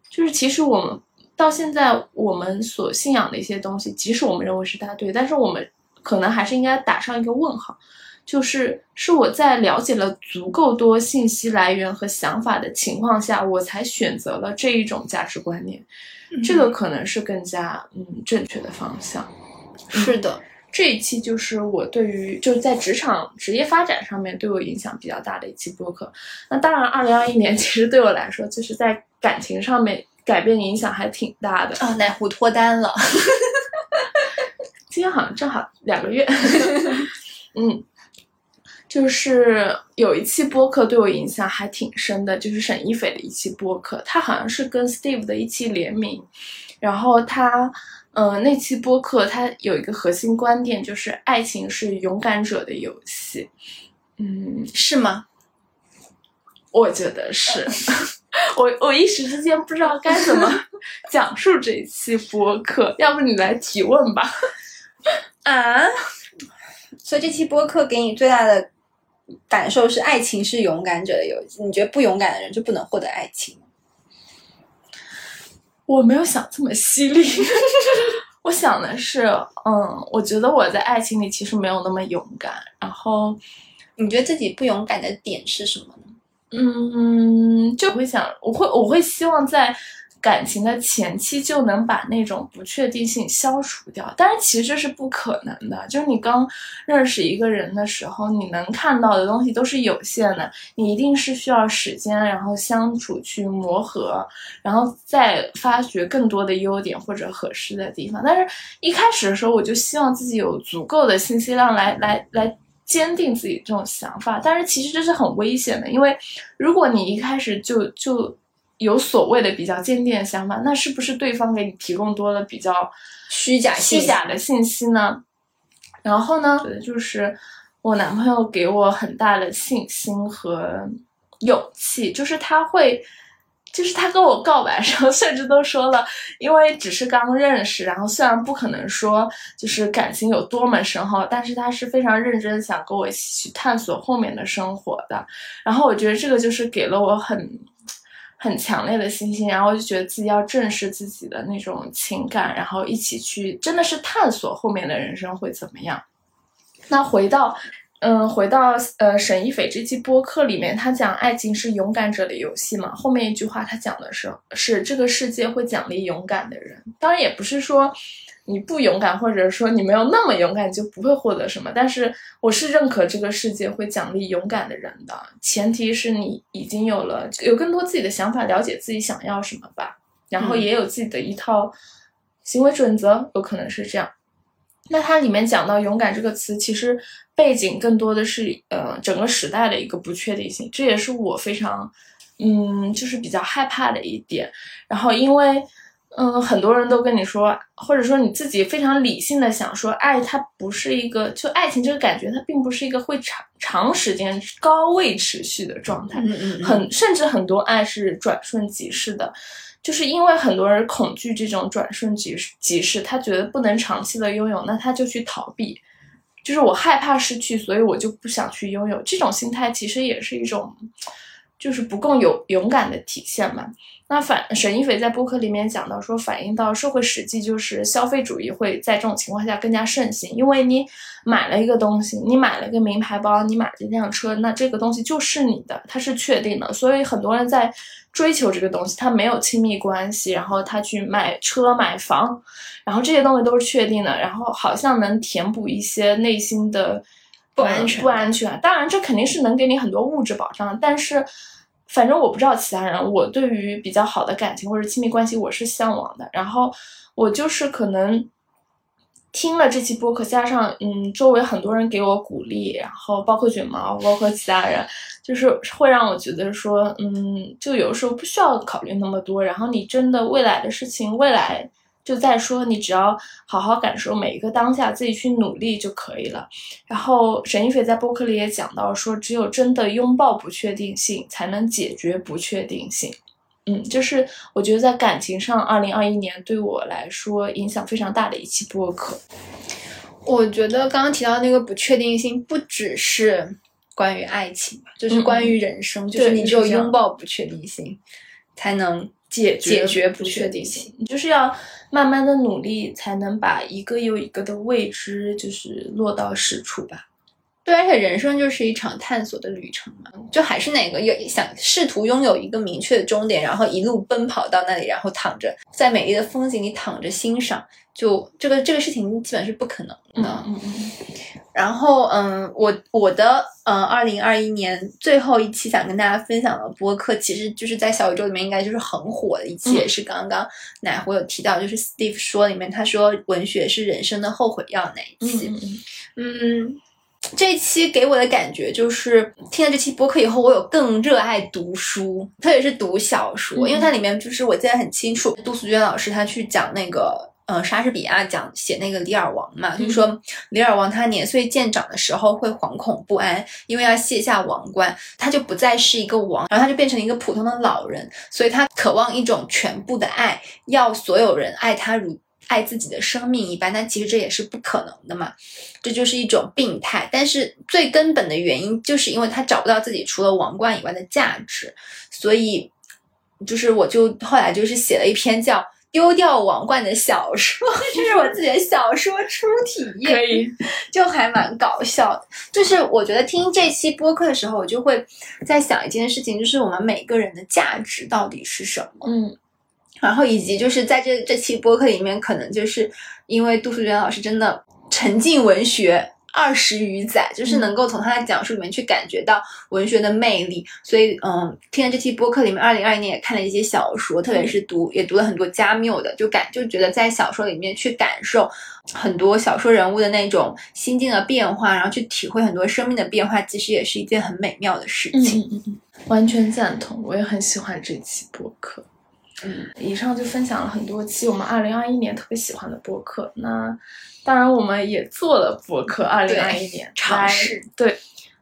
[SPEAKER 2] 就是其实我们到现在我们所信仰的一些东西，即使我们认为是它对，但是我们可能还是应该打上一个问号。就是是我在了解了足够多信息来源和想法的情况下，我才选择了这一种价值观念。这个可能是更加嗯正确的方向。
[SPEAKER 1] 是的，
[SPEAKER 2] 这一期就是我对于就是在职场职业发展上面对我影响比较大的一期播客。那当然，二零二一年其实对我来说，就是在感情上面改变影响还挺大的。
[SPEAKER 1] 啊，奶壶脱单了
[SPEAKER 2] 今天好像正好两个月。嗯，就是有一期播客对我影响还挺深的，就是沈一斐的一期播客，他好像是跟 Steve 的一期联名，然后他。嗯，那期播客它有一个核心观点，就是爱情是勇敢者的游戏。嗯，
[SPEAKER 1] 是吗？
[SPEAKER 2] 我觉得是。我我一时之间不知道该怎么 讲述这一期播客，要不你来提问吧？
[SPEAKER 1] 啊？所以这期播客给你最大的感受是，爱情是勇敢者的游戏。你觉得不勇敢的人就不能获得爱情？
[SPEAKER 2] 我没有想这么犀利，我想的是，嗯，我觉得我在爱情里其实没有那么勇敢。然后，
[SPEAKER 1] 你觉得自己不勇敢的点是什么呢？
[SPEAKER 2] 嗯，就会想，我会我会希望在感情的前期就能把那种不确定性消除掉，但是其实是不可能的。就是你刚认识一个人的时候，你能看到的东西都是有限的，你一定是需要时间，然后相处去磨合，然后再发掘更多的优点或者合适的地方。但是一开始的时候，我就希望自己有足够的信息量来来来坚定自己这种想法，但是其实这是很危险的，因为如果你一开始就就有所谓的比较坚定的想法，那是不是对方给你提供多了比较
[SPEAKER 1] 虚假
[SPEAKER 2] 虚假的信息呢？然后呢，就是我男朋友给我很大的信心和勇气，就是他会，就是他跟我告白的时候，甚至都说了，因为只是刚认识，然后虽然不可能说就是感情有多么深厚，但是他是非常认真想跟我一起去探索后面的生活的。然后我觉得这个就是给了我很。很强烈的信心，然后就觉得自己要正视自己的那种情感，然后一起去真的是探索后面的人生会怎么样。那回到，嗯，回到呃沈一斐这期播客里面，他讲爱情是勇敢者的游戏嘛。后面一句话他讲的是，是这个世界会奖励勇敢的人。当然也不是说。你不勇敢，或者说你没有那么勇敢，就不会获得什么。但是我是认可这个世界会奖励勇敢的人的，前提是你已经有了有更多自己的想法，了解自己想要什么吧，然后也有自己的一套行为准则，有可能是这样。那它里面讲到勇敢这个词，其实背景更多的是呃整个时代的一个不确定性，这也是我非常嗯就是比较害怕的一点。然后因为。嗯，很多人都跟你说，或者说你自己非常理性的想说，爱它不是一个，就爱情这个感觉，它并不是一个会长长时间高位持续的状态。
[SPEAKER 1] 嗯嗯
[SPEAKER 2] 很甚至很多爱是转瞬即逝的，就是因为很多人恐惧这种转瞬即即逝，他觉得不能长期的拥有，那他就去逃避，就是我害怕失去，所以我就不想去拥有。这种心态其实也是一种，就是不够有勇敢的体现嘛。那反沈一斐在播客里面讲到说，反映到社会实际就是消费主义会在这种情况下更加盛行，因为你买了一个东西，你买了个名牌包，你买了一辆车，那这个东西就是你的，它是确定的，所以很多人在追求这个东西，他没有亲密关系，然后他去买车买房，然后这些东西都是确定的，然后好像能填补一些内心的
[SPEAKER 1] 不安全
[SPEAKER 2] 不安全。当然，这肯定是能给你很多物质保障，但是。反正我不知道其他人，我对于比较好的感情或者亲密关系，我是向往的。然后我就是可能听了这期播客，加上嗯，周围很多人给我鼓励，然后包括卷毛，包括其他人，就是会让我觉得说，嗯，就有时候不需要考虑那么多。然后你真的未来的事情，未来。就在说，你只要好好感受每一个当下，自己去努力就可以了。然后沈一菲在播客里也讲到说，只有真的拥抱不确定性，才能解决不确定性。嗯，就是我觉得在感情上，二零二一年对我来说影响非常大的一期播客。
[SPEAKER 1] 我觉得刚刚提到那个不确定性，不只是关于爱情吧，就是关于人生，就是你只有拥抱不确定性，才能。
[SPEAKER 2] 解
[SPEAKER 1] 解决
[SPEAKER 2] 不
[SPEAKER 1] 确定性，
[SPEAKER 2] 你就是要慢慢的努力，才能把一个又一个的未知，就是落到实处吧。
[SPEAKER 1] 对，而且人生就是一场探索的旅程嘛，就还是那个有想试图拥有一个明确的终点，然后一路奔跑到那里，然后躺着在美丽的风景里躺着欣赏，就这个这个事情基本是不可能的。
[SPEAKER 2] 嗯嗯。
[SPEAKER 1] 然后，嗯，我我的，嗯，二零二一年最后一期想跟大家分享的播客，其实就是在小宇宙里面应该就是很火的一期，也是刚刚奶壶有提到，就是 Steve 说里面他说文学是人生的后悔药那一期。嗯，这期给我的感觉就是听了这期播客以后，我有更热爱读书，特别是读小说，因为它里面就是我记得很清楚，杜素娟老师她去讲那个。呃，莎士比亚讲写那个《李尔王》嘛，就是说李尔王他年岁渐长的时候会惶恐不安，因为要卸下王冠，他就不再是一个王，然后他就变成一个普通的老人，所以他渴望一种全部的爱，要所有人爱他如爱自己的生命一般，但其实这也是不可能的嘛，这就是一种病态。但是最根本的原因就是因为他找不到自己除了王冠以外的价值，所以就是我就后来就是写了一篇叫。丢掉王冠的小说，这是我自己的小说初体验，
[SPEAKER 2] 可以，
[SPEAKER 1] 就还蛮搞笑的。就是我觉得听这期播客的时候，我就会在想一件事情，就是我们每个人的价值到底是什么？
[SPEAKER 2] 嗯，
[SPEAKER 1] 然后以及就是在这这期播客里面，可能就是因为杜素娟老师真的沉浸文学。二十余载，就是能够从他的讲述里面去感觉到文学的魅力，所以嗯，听了这期播客里面，二零二一年也看了一些小说，特别是读也读了很多加缪的，就感就觉得在小说里面去感受很多小说人物的那种心境的变化，然后去体会很多生命的变化，其实也是一件很美妙的事情。
[SPEAKER 2] 嗯嗯嗯，完全赞同，我也很喜欢这期播客。嗯，以上就分享了很多期我们二零二一年特别喜欢的播客。那当然，我们也做了博客。二零二一年
[SPEAKER 1] 尝试
[SPEAKER 2] 对。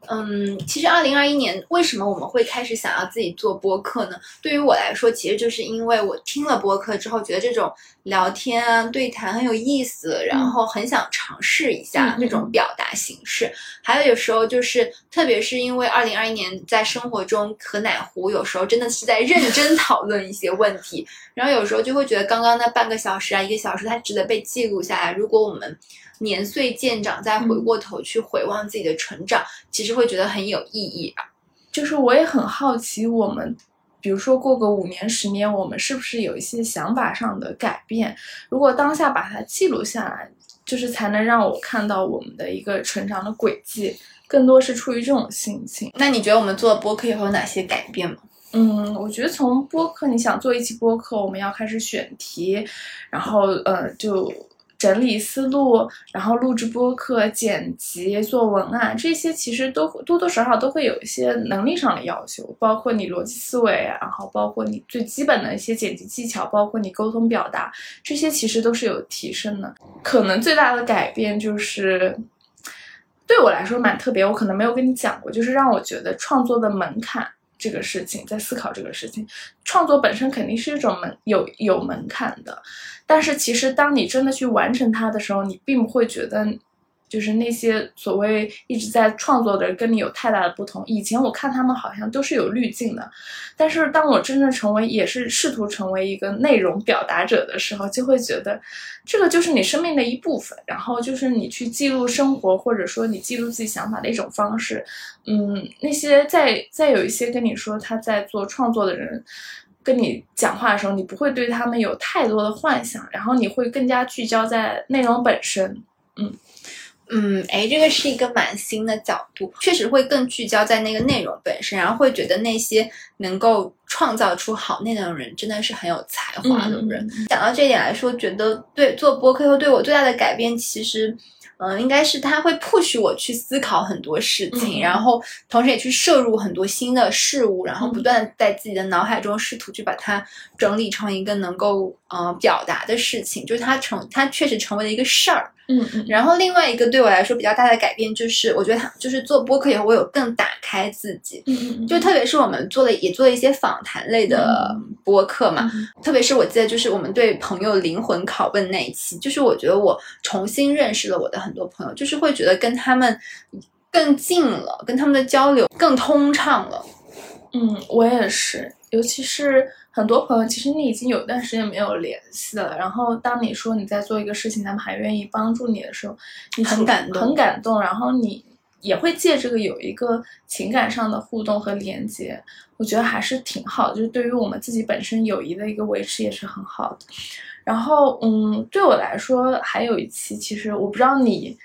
[SPEAKER 1] 嗯，其实二零二一年为什么我们会开始想要自己做播客呢？对于我来说，其实就是因为我听了播客之后，觉得这种聊天啊、对谈很有意思，然后很想尝试一下这种表达形式。还有有时候就是，特别是因为二零二一年在生活中和奶壶有时候真的是在认真讨论一些问题，然后有时候就会觉得刚刚那半个小时啊、一个小时，它值得被记录下来。如果我们年岁渐长，再回过头去回望自己的成长，其实会觉得很有意义啊。
[SPEAKER 2] 就是我也很好奇，我们比如说过个五年、十年，我们是不是有一些想法上的改变？如果当下把它记录下来，就是才能让我看到我们的一个成长的轨迹。更多是出于这种心情。
[SPEAKER 1] 那你觉得我们做播客以后有哪些改变吗？
[SPEAKER 2] 嗯，我觉得从播客，你想做一期播客，我们要开始选题，然后呃就。整理思路，然后录制播客、剪辑、做文案，这些其实都多多少少都会有一些能力上的要求，包括你逻辑思维，然后包括你最基本的一些剪辑技巧，包括你沟通表达，这些其实都是有提升的。可能最大的改变就是，对我来说蛮特别，我可能没有跟你讲过，就是让我觉得创作的门槛这个事情，在思考这个事情，创作本身肯定是一种门有有门槛的。但是其实，当你真的去完成它的时候，你并不会觉得就是那些所谓一直在创作的人跟你有太大的不同。以前我看他们好像都是有滤镜的，但是当我真正成为也是试图成为一个内容表达者的时候，就会觉得这个就是你生命的一部分，然后就是你去记录生活，或者说你记录自己想法的一种方式。嗯，那些再再有一些跟你说他在做创作的人。跟你讲话的时候，你不会对他们有太多的幻想，然后你会更加聚焦在内容本身。嗯
[SPEAKER 1] 嗯，哎，这个是一个蛮新的角度，确实会更聚焦在那个内容本身，然后会觉得那些能够创造出好内容的人，真的是很有才华的人。讲到这一点来说，觉得对做播客后对我最大的改变，其实。嗯，应该是他会 push 我去思考很多事情，然后同时也去摄入很多新的事物，然后不断在自己的脑海中试图去把它整理成一个能够呃表达的事情，就是它成它确实成为了一个事儿。
[SPEAKER 2] 嗯嗯，
[SPEAKER 1] 然后另外一个对我来说比较大的改变就是，我觉得它就是做播客以后，我有更打开自己。
[SPEAKER 2] 嗯嗯，
[SPEAKER 1] 就特别是我们做了也做了一些访谈类的播客嘛，特别是我记得就是我们对朋友灵魂拷问那一期，就是我觉得我重新认识了我的很多朋友，就是会觉得跟他们更近了，跟他们的交流更通畅了。
[SPEAKER 2] 嗯，我也是，尤其是。很多朋友其实你已经有段时间没有联系了，然后当你说你在做一个事情，他们还愿意帮助你的时候，你
[SPEAKER 1] 很感动，
[SPEAKER 2] 很感动。然后你也会借这个有一个情感上的互动和连接，我觉得还是挺好，就是对于我们自己本身友谊的一个维持也是很好的。然后，嗯，对我来说还有一期，其实我不知道你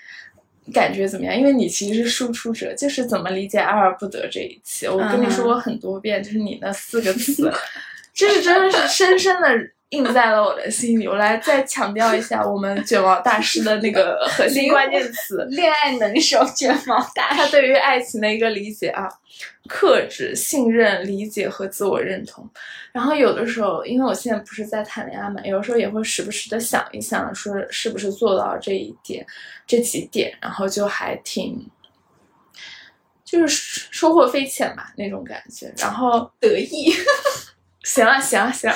[SPEAKER 2] 感觉怎么样，因为你其实是输出者，就是怎么理解爱而不得这一期，我跟你说过很多遍，就是你那四个词。这是真的是深深的印在了我的心里。我来再强调一下我们卷毛大师的那个核心关键词：
[SPEAKER 1] 恋爱能手卷毛大。
[SPEAKER 2] 他对于爱情的一个理解啊，克制、信任、理解和自我认同。然后有的时候，因为我现在不是在谈恋爱嘛，有的时候也会时不时的想一想，说是不是做到这一点、这几点，然后就还挺，就是收获匪浅吧那种感觉，然后
[SPEAKER 1] 得意。
[SPEAKER 2] 行了行了行了，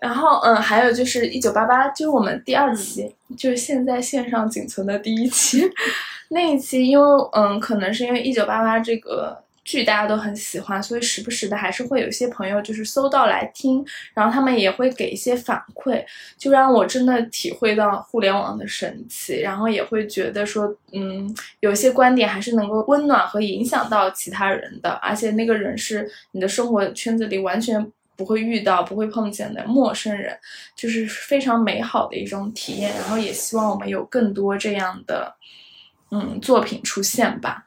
[SPEAKER 2] 然后嗯，还有就是一九八八，就是我们第二期，就是现在线上仅存的第一期，那一期，因为嗯，可能是因为一九八八这个剧大家都很喜欢，所以时不时的还是会有一些朋友就是搜到来听，然后他们也会给一些反馈，就让我真的体会到互联网的神奇，然后也会觉得说，嗯，有些观点还是能够温暖和影响到其他人的，而且那个人是你的生活圈子里完全。不会遇到、不会碰见的陌生人，就是非常美好的一种体验。然后也希望我们有更多这样的，嗯，作品出现吧。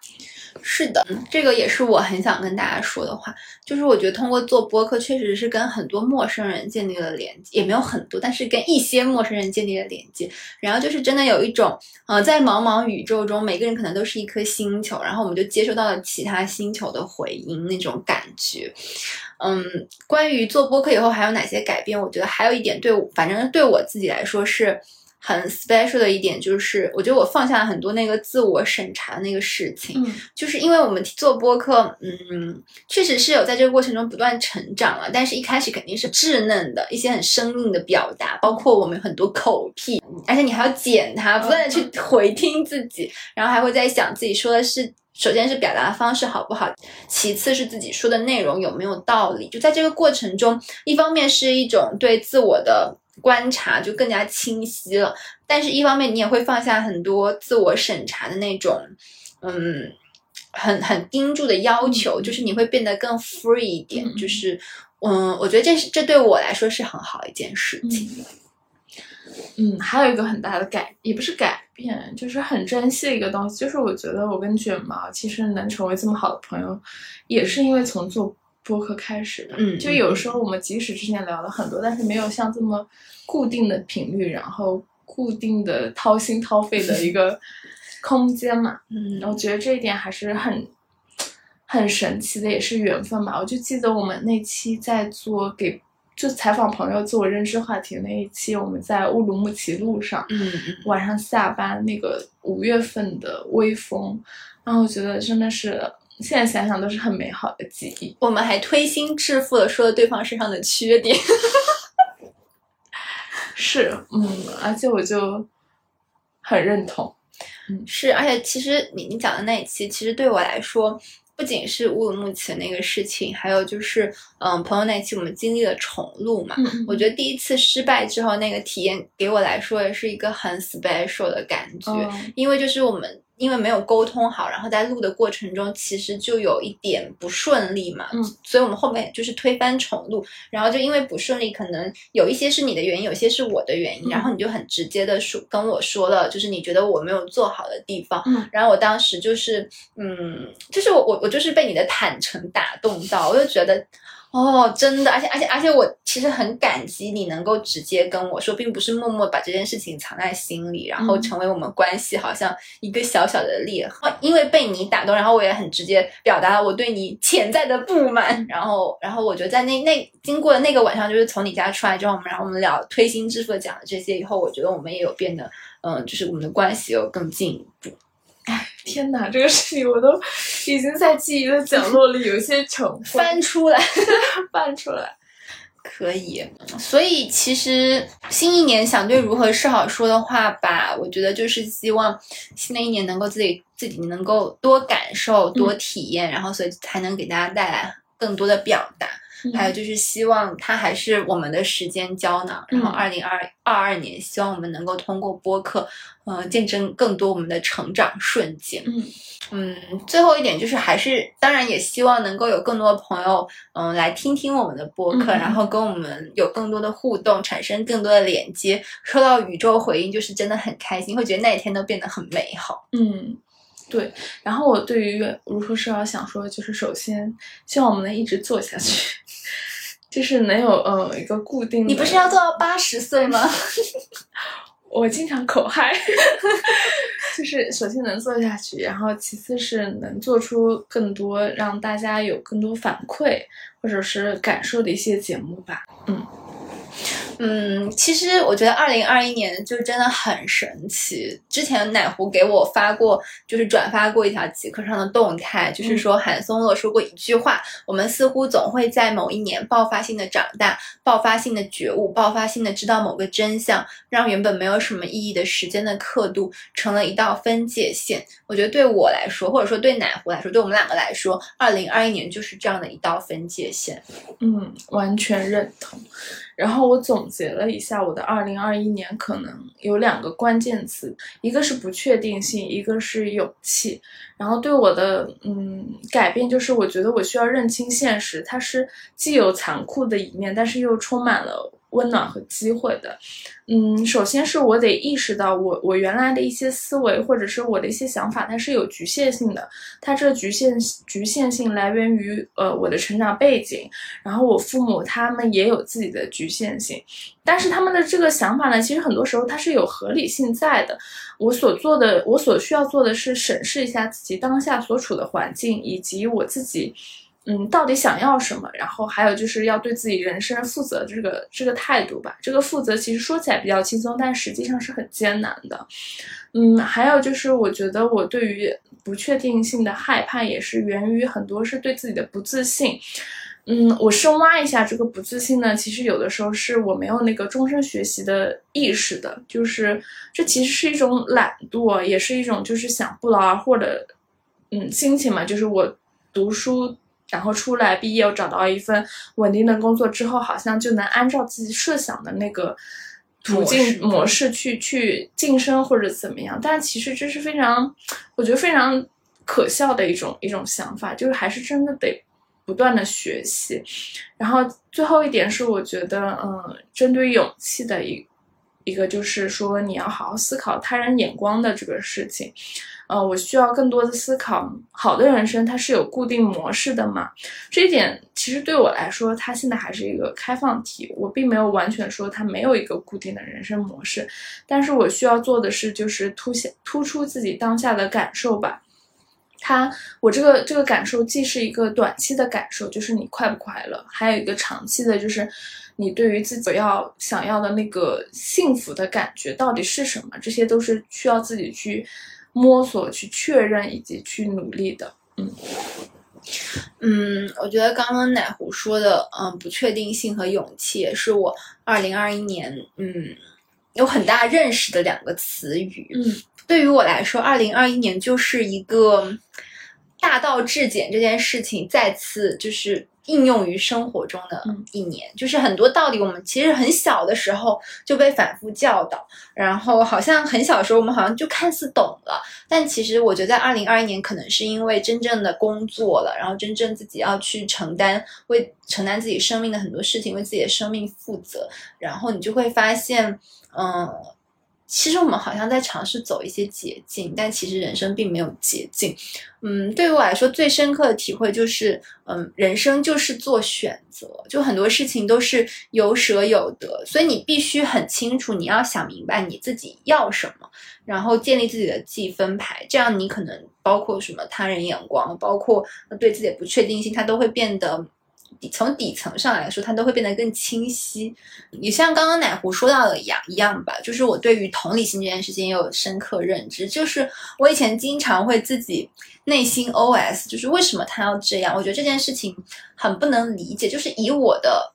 [SPEAKER 1] 是的，这个也是我很想跟大家说的话，就是我觉得通过做播客，确实是跟很多陌生人建立了连接，也没有很多，但是跟一些陌生人建立了连接。然后就是真的有一种，呃，在茫茫宇宙中，每个人可能都是一颗星球，然后我们就接收到了其他星球的回音，那种感觉。嗯，关于做播客以后还有哪些改变？我觉得还有一点，对，反正对我自己来说是。很 special 的一点就是，我觉得我放下了很多那个自我审查的那个事情，就是因为我们做播客，嗯，确实是有在这个过程中不断成长了，但是一开始肯定是稚嫩的一些很生硬的表达，包括我们很多口癖，而且你还要剪它，不断的去回听自己，然后还会在想自己说的是，首先是表达方式好不好，其次是自己说的内容有没有道理，就在这个过程中，一方面是一种对自我的。观察就更加清晰了，但是一方面你也会放下很多自我审查的那种，嗯，很很盯住的要求，就是你会变得更 free 一点，就是嗯，我觉得这是这对我来说是很好一件事情。
[SPEAKER 2] 嗯，还有一个很大的改，也不是改变，就是很珍惜的一个东西，就是我觉得我跟卷毛其实能成为这么好的朋友，也是因为从做。播客开始的，
[SPEAKER 1] 嗯，
[SPEAKER 2] 就有时候我们即使之前聊了很多，但是没有像这么固定的频率，然后固定的掏心掏肺的一个 空间嘛，嗯，我觉得这一点还是很很神奇的，也是缘分吧。我就记得我们那期在做给就采访朋友自我认知话题那一期，我们在乌鲁木齐路上，
[SPEAKER 1] 嗯
[SPEAKER 2] 晚上下班那个五月份的微风，然后我觉得真的是。现在想想都是很美好的记忆。
[SPEAKER 1] 我们还推心置腹的说了对方身上的缺点，
[SPEAKER 2] 是，嗯，而且我就很认同。嗯
[SPEAKER 1] 是，而且其实你你讲的那一期，其实对我来说，不仅是乌鲁木齐那个事情，还有就是，嗯，朋友那一期我们经历了重录嘛。
[SPEAKER 2] 嗯
[SPEAKER 1] 我觉得第一次失败之后，那个体验给我来说也是一个很 special 的感觉，
[SPEAKER 2] 嗯
[SPEAKER 1] 因为就是我们因为没有沟通好，然后在录的过程中其实就有一点不顺利嘛，
[SPEAKER 2] 嗯。
[SPEAKER 1] 所以我们后面就是推翻重录，然后就因为不顺利，可能有一些是你的原因，有些是我的原因，
[SPEAKER 2] 嗯。
[SPEAKER 1] 然后你就很直接的说跟我说了，就是你觉得我没有做好的地方，
[SPEAKER 2] 嗯。
[SPEAKER 1] 然后我当时就是嗯，就是我我我就是被你的坦诚打动到，我就觉得。哦，真的，而且而且而且，我其实很感激你能够直接跟我说，并不是默默把这件事情藏在心里，然后
[SPEAKER 2] 嗯
[SPEAKER 1] 成为我们关系好像一个小小的裂痕。因为被你打动，然后我也很直接表达了我对你潜在的不满。然后，然后我觉得在那那经过那个晚上，就是从你家出来之后，我们然后我们聊推心置腹讲了这些以后，我觉得我们也有变得，嗯、就是我们的关系有更进一步。
[SPEAKER 2] 天哪，这个事情我都已经在记忆的角落里有些成分
[SPEAKER 1] 翻出来。
[SPEAKER 2] 翻出来。
[SPEAKER 1] 可以，所以其实新一年想对如何是好说的话吧，我觉得就是希望新的一年能够自己自己能够多感受、多体验，然后所以才能给大家带来更多的表达。还有就是希望它还是我们的时间胶囊，然后
[SPEAKER 2] 嗯
[SPEAKER 1] 二零二二二年，希望我们能够通过播客，呃，见证更多我们的成长瞬间。
[SPEAKER 2] 嗯
[SPEAKER 1] 嗯，最后一点就是，还是当然也希望能够有更多的朋友，嗯，来听听我们的播客，
[SPEAKER 2] 嗯
[SPEAKER 1] 然后跟我们有更多的互动，产生更多的连接，收到宇宙回应，就是真的很开心，会觉得那一天都变得很美好。
[SPEAKER 2] 嗯，对。然后我对于如何是要想说，就是首先希望我们能一直做下去，就是能有呃一个固定的。
[SPEAKER 1] 你不是要做到八十岁吗？
[SPEAKER 2] 我经常口嗨，就是首先能做下去，然后其次是能做出更多让大家有更多反馈或者是感受的一些节目吧。
[SPEAKER 1] 嗯，其实我觉得二零二一年就真的很神奇。之前奶壶给我发过，就是转发过一条极客上的动态，就是说韩松乐说过一句话：我们似乎总会在某一年爆发性的长大，爆发性的觉悟，爆发性的知道某个真相，让原本没有什么意义的时间的刻度成了一道分界线。我觉得对我来说，或者说对奶壶来说，对我们两个来说，二零二一年就是这样的一道分界线。
[SPEAKER 2] 嗯，完全认同。然后我总结了一下，我的二零二一年可能有两个关键词，一个是不确定性，一个是勇气。然后对我的嗯改变就是，我觉得我需要认清现实，它是既有残酷的一面，但是又充满了温暖和机会的。嗯，首先是我得意识到我我原来的一些思维或者是我的一些想法，它是有局限性的。它这个局限局限性来源于呃我的成长背景，然后我父母他们也有自己的局限性，但是他们的这个想法呢，其实很多时候它是有合理性在的。我所做的，我所需要做的是审视一下自己当下所处的环境，以及我自己。嗯，到底想要什么？然后还有就是要对自己人生负责这个这个态度吧。这个负责其实说起来比较轻松，但实际上是很艰难的。嗯，还有就是我觉得我对于不确定性的害怕，也是源于很多是对自己的不自信。嗯，我深挖一下这个不自信呢，其实有的时候是我没有那个终身学习的意识的，就是这其实是一种懒惰，也是一种就是想不劳而获的嗯心情嘛，就是我读书。然后出来毕业，又找到一份稳定的工作之后，好像就能按照自己设想的那个途径
[SPEAKER 1] 模式
[SPEAKER 2] 模式去去晋升或者怎么样。但其实这是非常，我觉得非常可笑的一种一种想法，就是还是真的得不断的学习。然后最后一点是，我觉得，嗯，针对勇气的一一个就是说，你要好好思考他人眼光的这个事情。呃，我需要更多的思考，好的人生它是有固定模式的嘛？这一点其实对我来说，它现在还是一个开放题，我并没有完全说它没有一个固定的人生模式，但是我需要做的是，就是凸显突出自己当下的感受吧。它，我这个这个感受既是一个短期的感受，就是你快不快乐，还有一个长期的，就是你对于自己要想要的那个幸福的感觉到底是什么，这些都是需要自己去。摸索、去确认以及去努力的，嗯
[SPEAKER 1] 嗯，我觉得刚刚奶壶说的，嗯，不确定性和勇气，也是我二零二一年，嗯，有很大认识的两个词语。
[SPEAKER 2] 嗯，
[SPEAKER 1] 对于我来说，二零二一年就是一个大道至简这件事情再次就是应用于生活中的一年。就是很多道理，我们其实很小的时候就被反复教导，然后好像很小的时候我们好像就看似懂了，但其实我觉得在二零二一年，可能是因为真正的工作了，然后真正自己要去承担为承担自己生命的很多事情，为自己的生命负责，然后你就会发现，嗯。其实我们好像在尝试走一些捷径，但其实人生并没有捷径。嗯，对于我来说，最深刻的体会就是，嗯，人生就是做选择，就很多事情都是有舍有得，所以你必须很清楚，你要想明白你自己要什么，然后建立自己的计分牌，这样你可能包括什么他人眼光，包括对自己的不确定性，它都会变得。底从底层上来说，它都会变得更清晰。也像刚刚奶壶说到的一样一样吧，就是我对于同理心这件事情也有深刻认知。就是我以前经常会自己内心 OS，就是为什么他要这样？我觉得这件事情很不能理解。就是以我的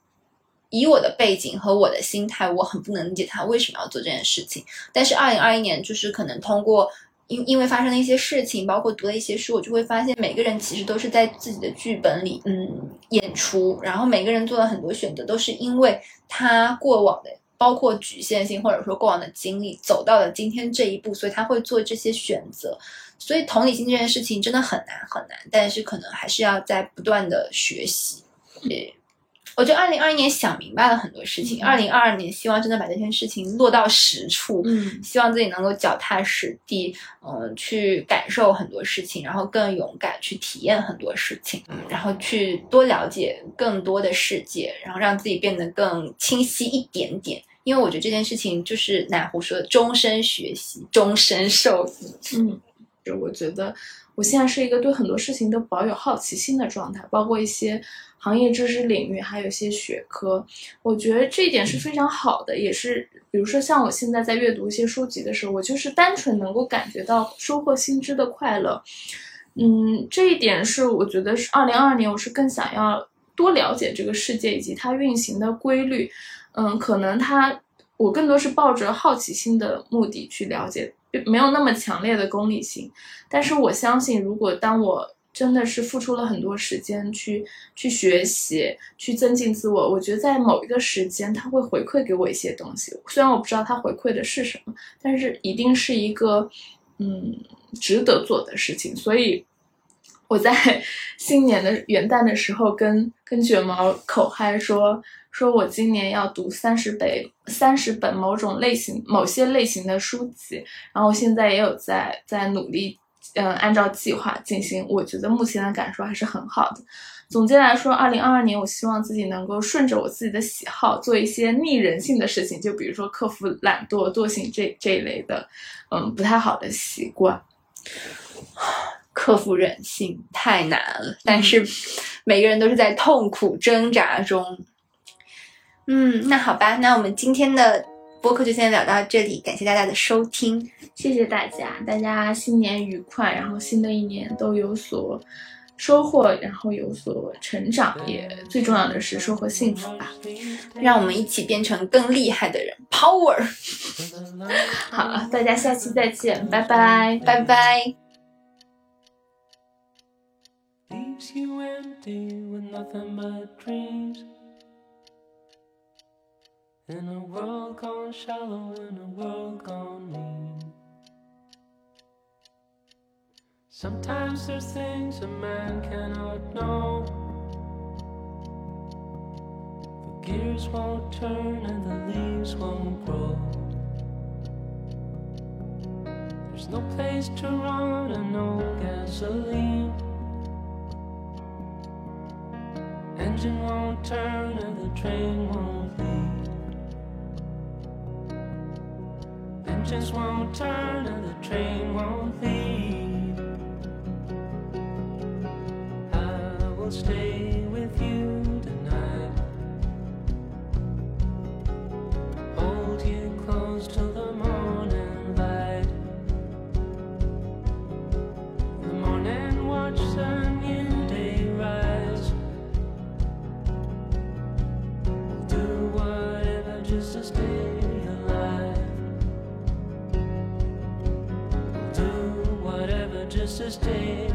[SPEAKER 1] 以我的背景和我的心态，我很不能理解他为什么要做这件事情。但是二零二一年，就是可能通过。因因为发生了一些事情，包括读了一些书，我就会发现每个人其实都是在自己的剧本里，嗯，演出。然后每个人做了很多选择，都是因为他过往的，包括局限性或者说过往的经历，走到了今天这一步，所以他会做这些选择。所以同理心这件事情真的很难很难，但是可能还是要在不断的学习。对。我觉得二零二一年想明白了很多事情，二零二二年希望真的把这件事情落到实处，
[SPEAKER 2] 嗯，
[SPEAKER 1] 希望自己能够脚踏实地，嗯，去感受很多事情，然后更勇敢去体验很多事情，嗯，然后去多了解更多的世界，然后让自己变得更清晰一点点。因为我觉得这件事情就是奶壶说的，终身学习，终身受益。
[SPEAKER 2] 嗯，就我觉得我现在是一个对很多事情都保有好奇心的状态，包括一些。行业知识领域还有一些学科，我觉得这一点是非常好的，也是比如说像我现在在阅读一些书籍的时候，我就是单纯能够感觉到收获新知的快乐。嗯，这一点是我觉得是二零二二年，我是更想要多了解这个世界以及它运行的规律。嗯，可能它我更多是抱着好奇心的目的去了解，没有那么强烈的功利性。但是我相信，如果当我真的是付出了很多时间去去学习，去增进自我。我觉得在某一个时间，他会回馈给我一些东西。虽然我不知道他回馈的是什么，但是一定是一个嗯值得做的事情。所以我在 新年的元旦的时候，跟跟卷毛口嗨说，说我今年要读三十本三十本某种类型某些类型的书籍。然后现在也有在在努力。嗯，按照计划进行，我觉得目前的感受还是很好的。总结来说，二零二二年，我希望自己能够顺着我自己的喜好，做一些逆人性的事情，就比如说克服懒惰、惰性这这一类的，嗯，不太好的习惯。
[SPEAKER 1] 克服人性太难了，但是每个人都是在痛苦挣扎中。嗯，那好吧，那我们今天的。播客就先聊到这里，感谢大家的收听，
[SPEAKER 2] 谢谢大家，大家新年愉快，然后新的一年都有所收获，然后有所成长，也最重要的是收获幸福吧，
[SPEAKER 1] 让我们一起变成更厉害的人，Power！
[SPEAKER 2] 好，大家下期再见，拜拜，
[SPEAKER 1] 拜拜。In a world gone shallow, in a world gone mean. Sometimes there's things a man cannot know. The gears won't turn and the leaves won't grow. There's no place to run and no gasoline. Engine won't turn and the train won't leave. engines won't turn and the train won't leave. I will stay Stay.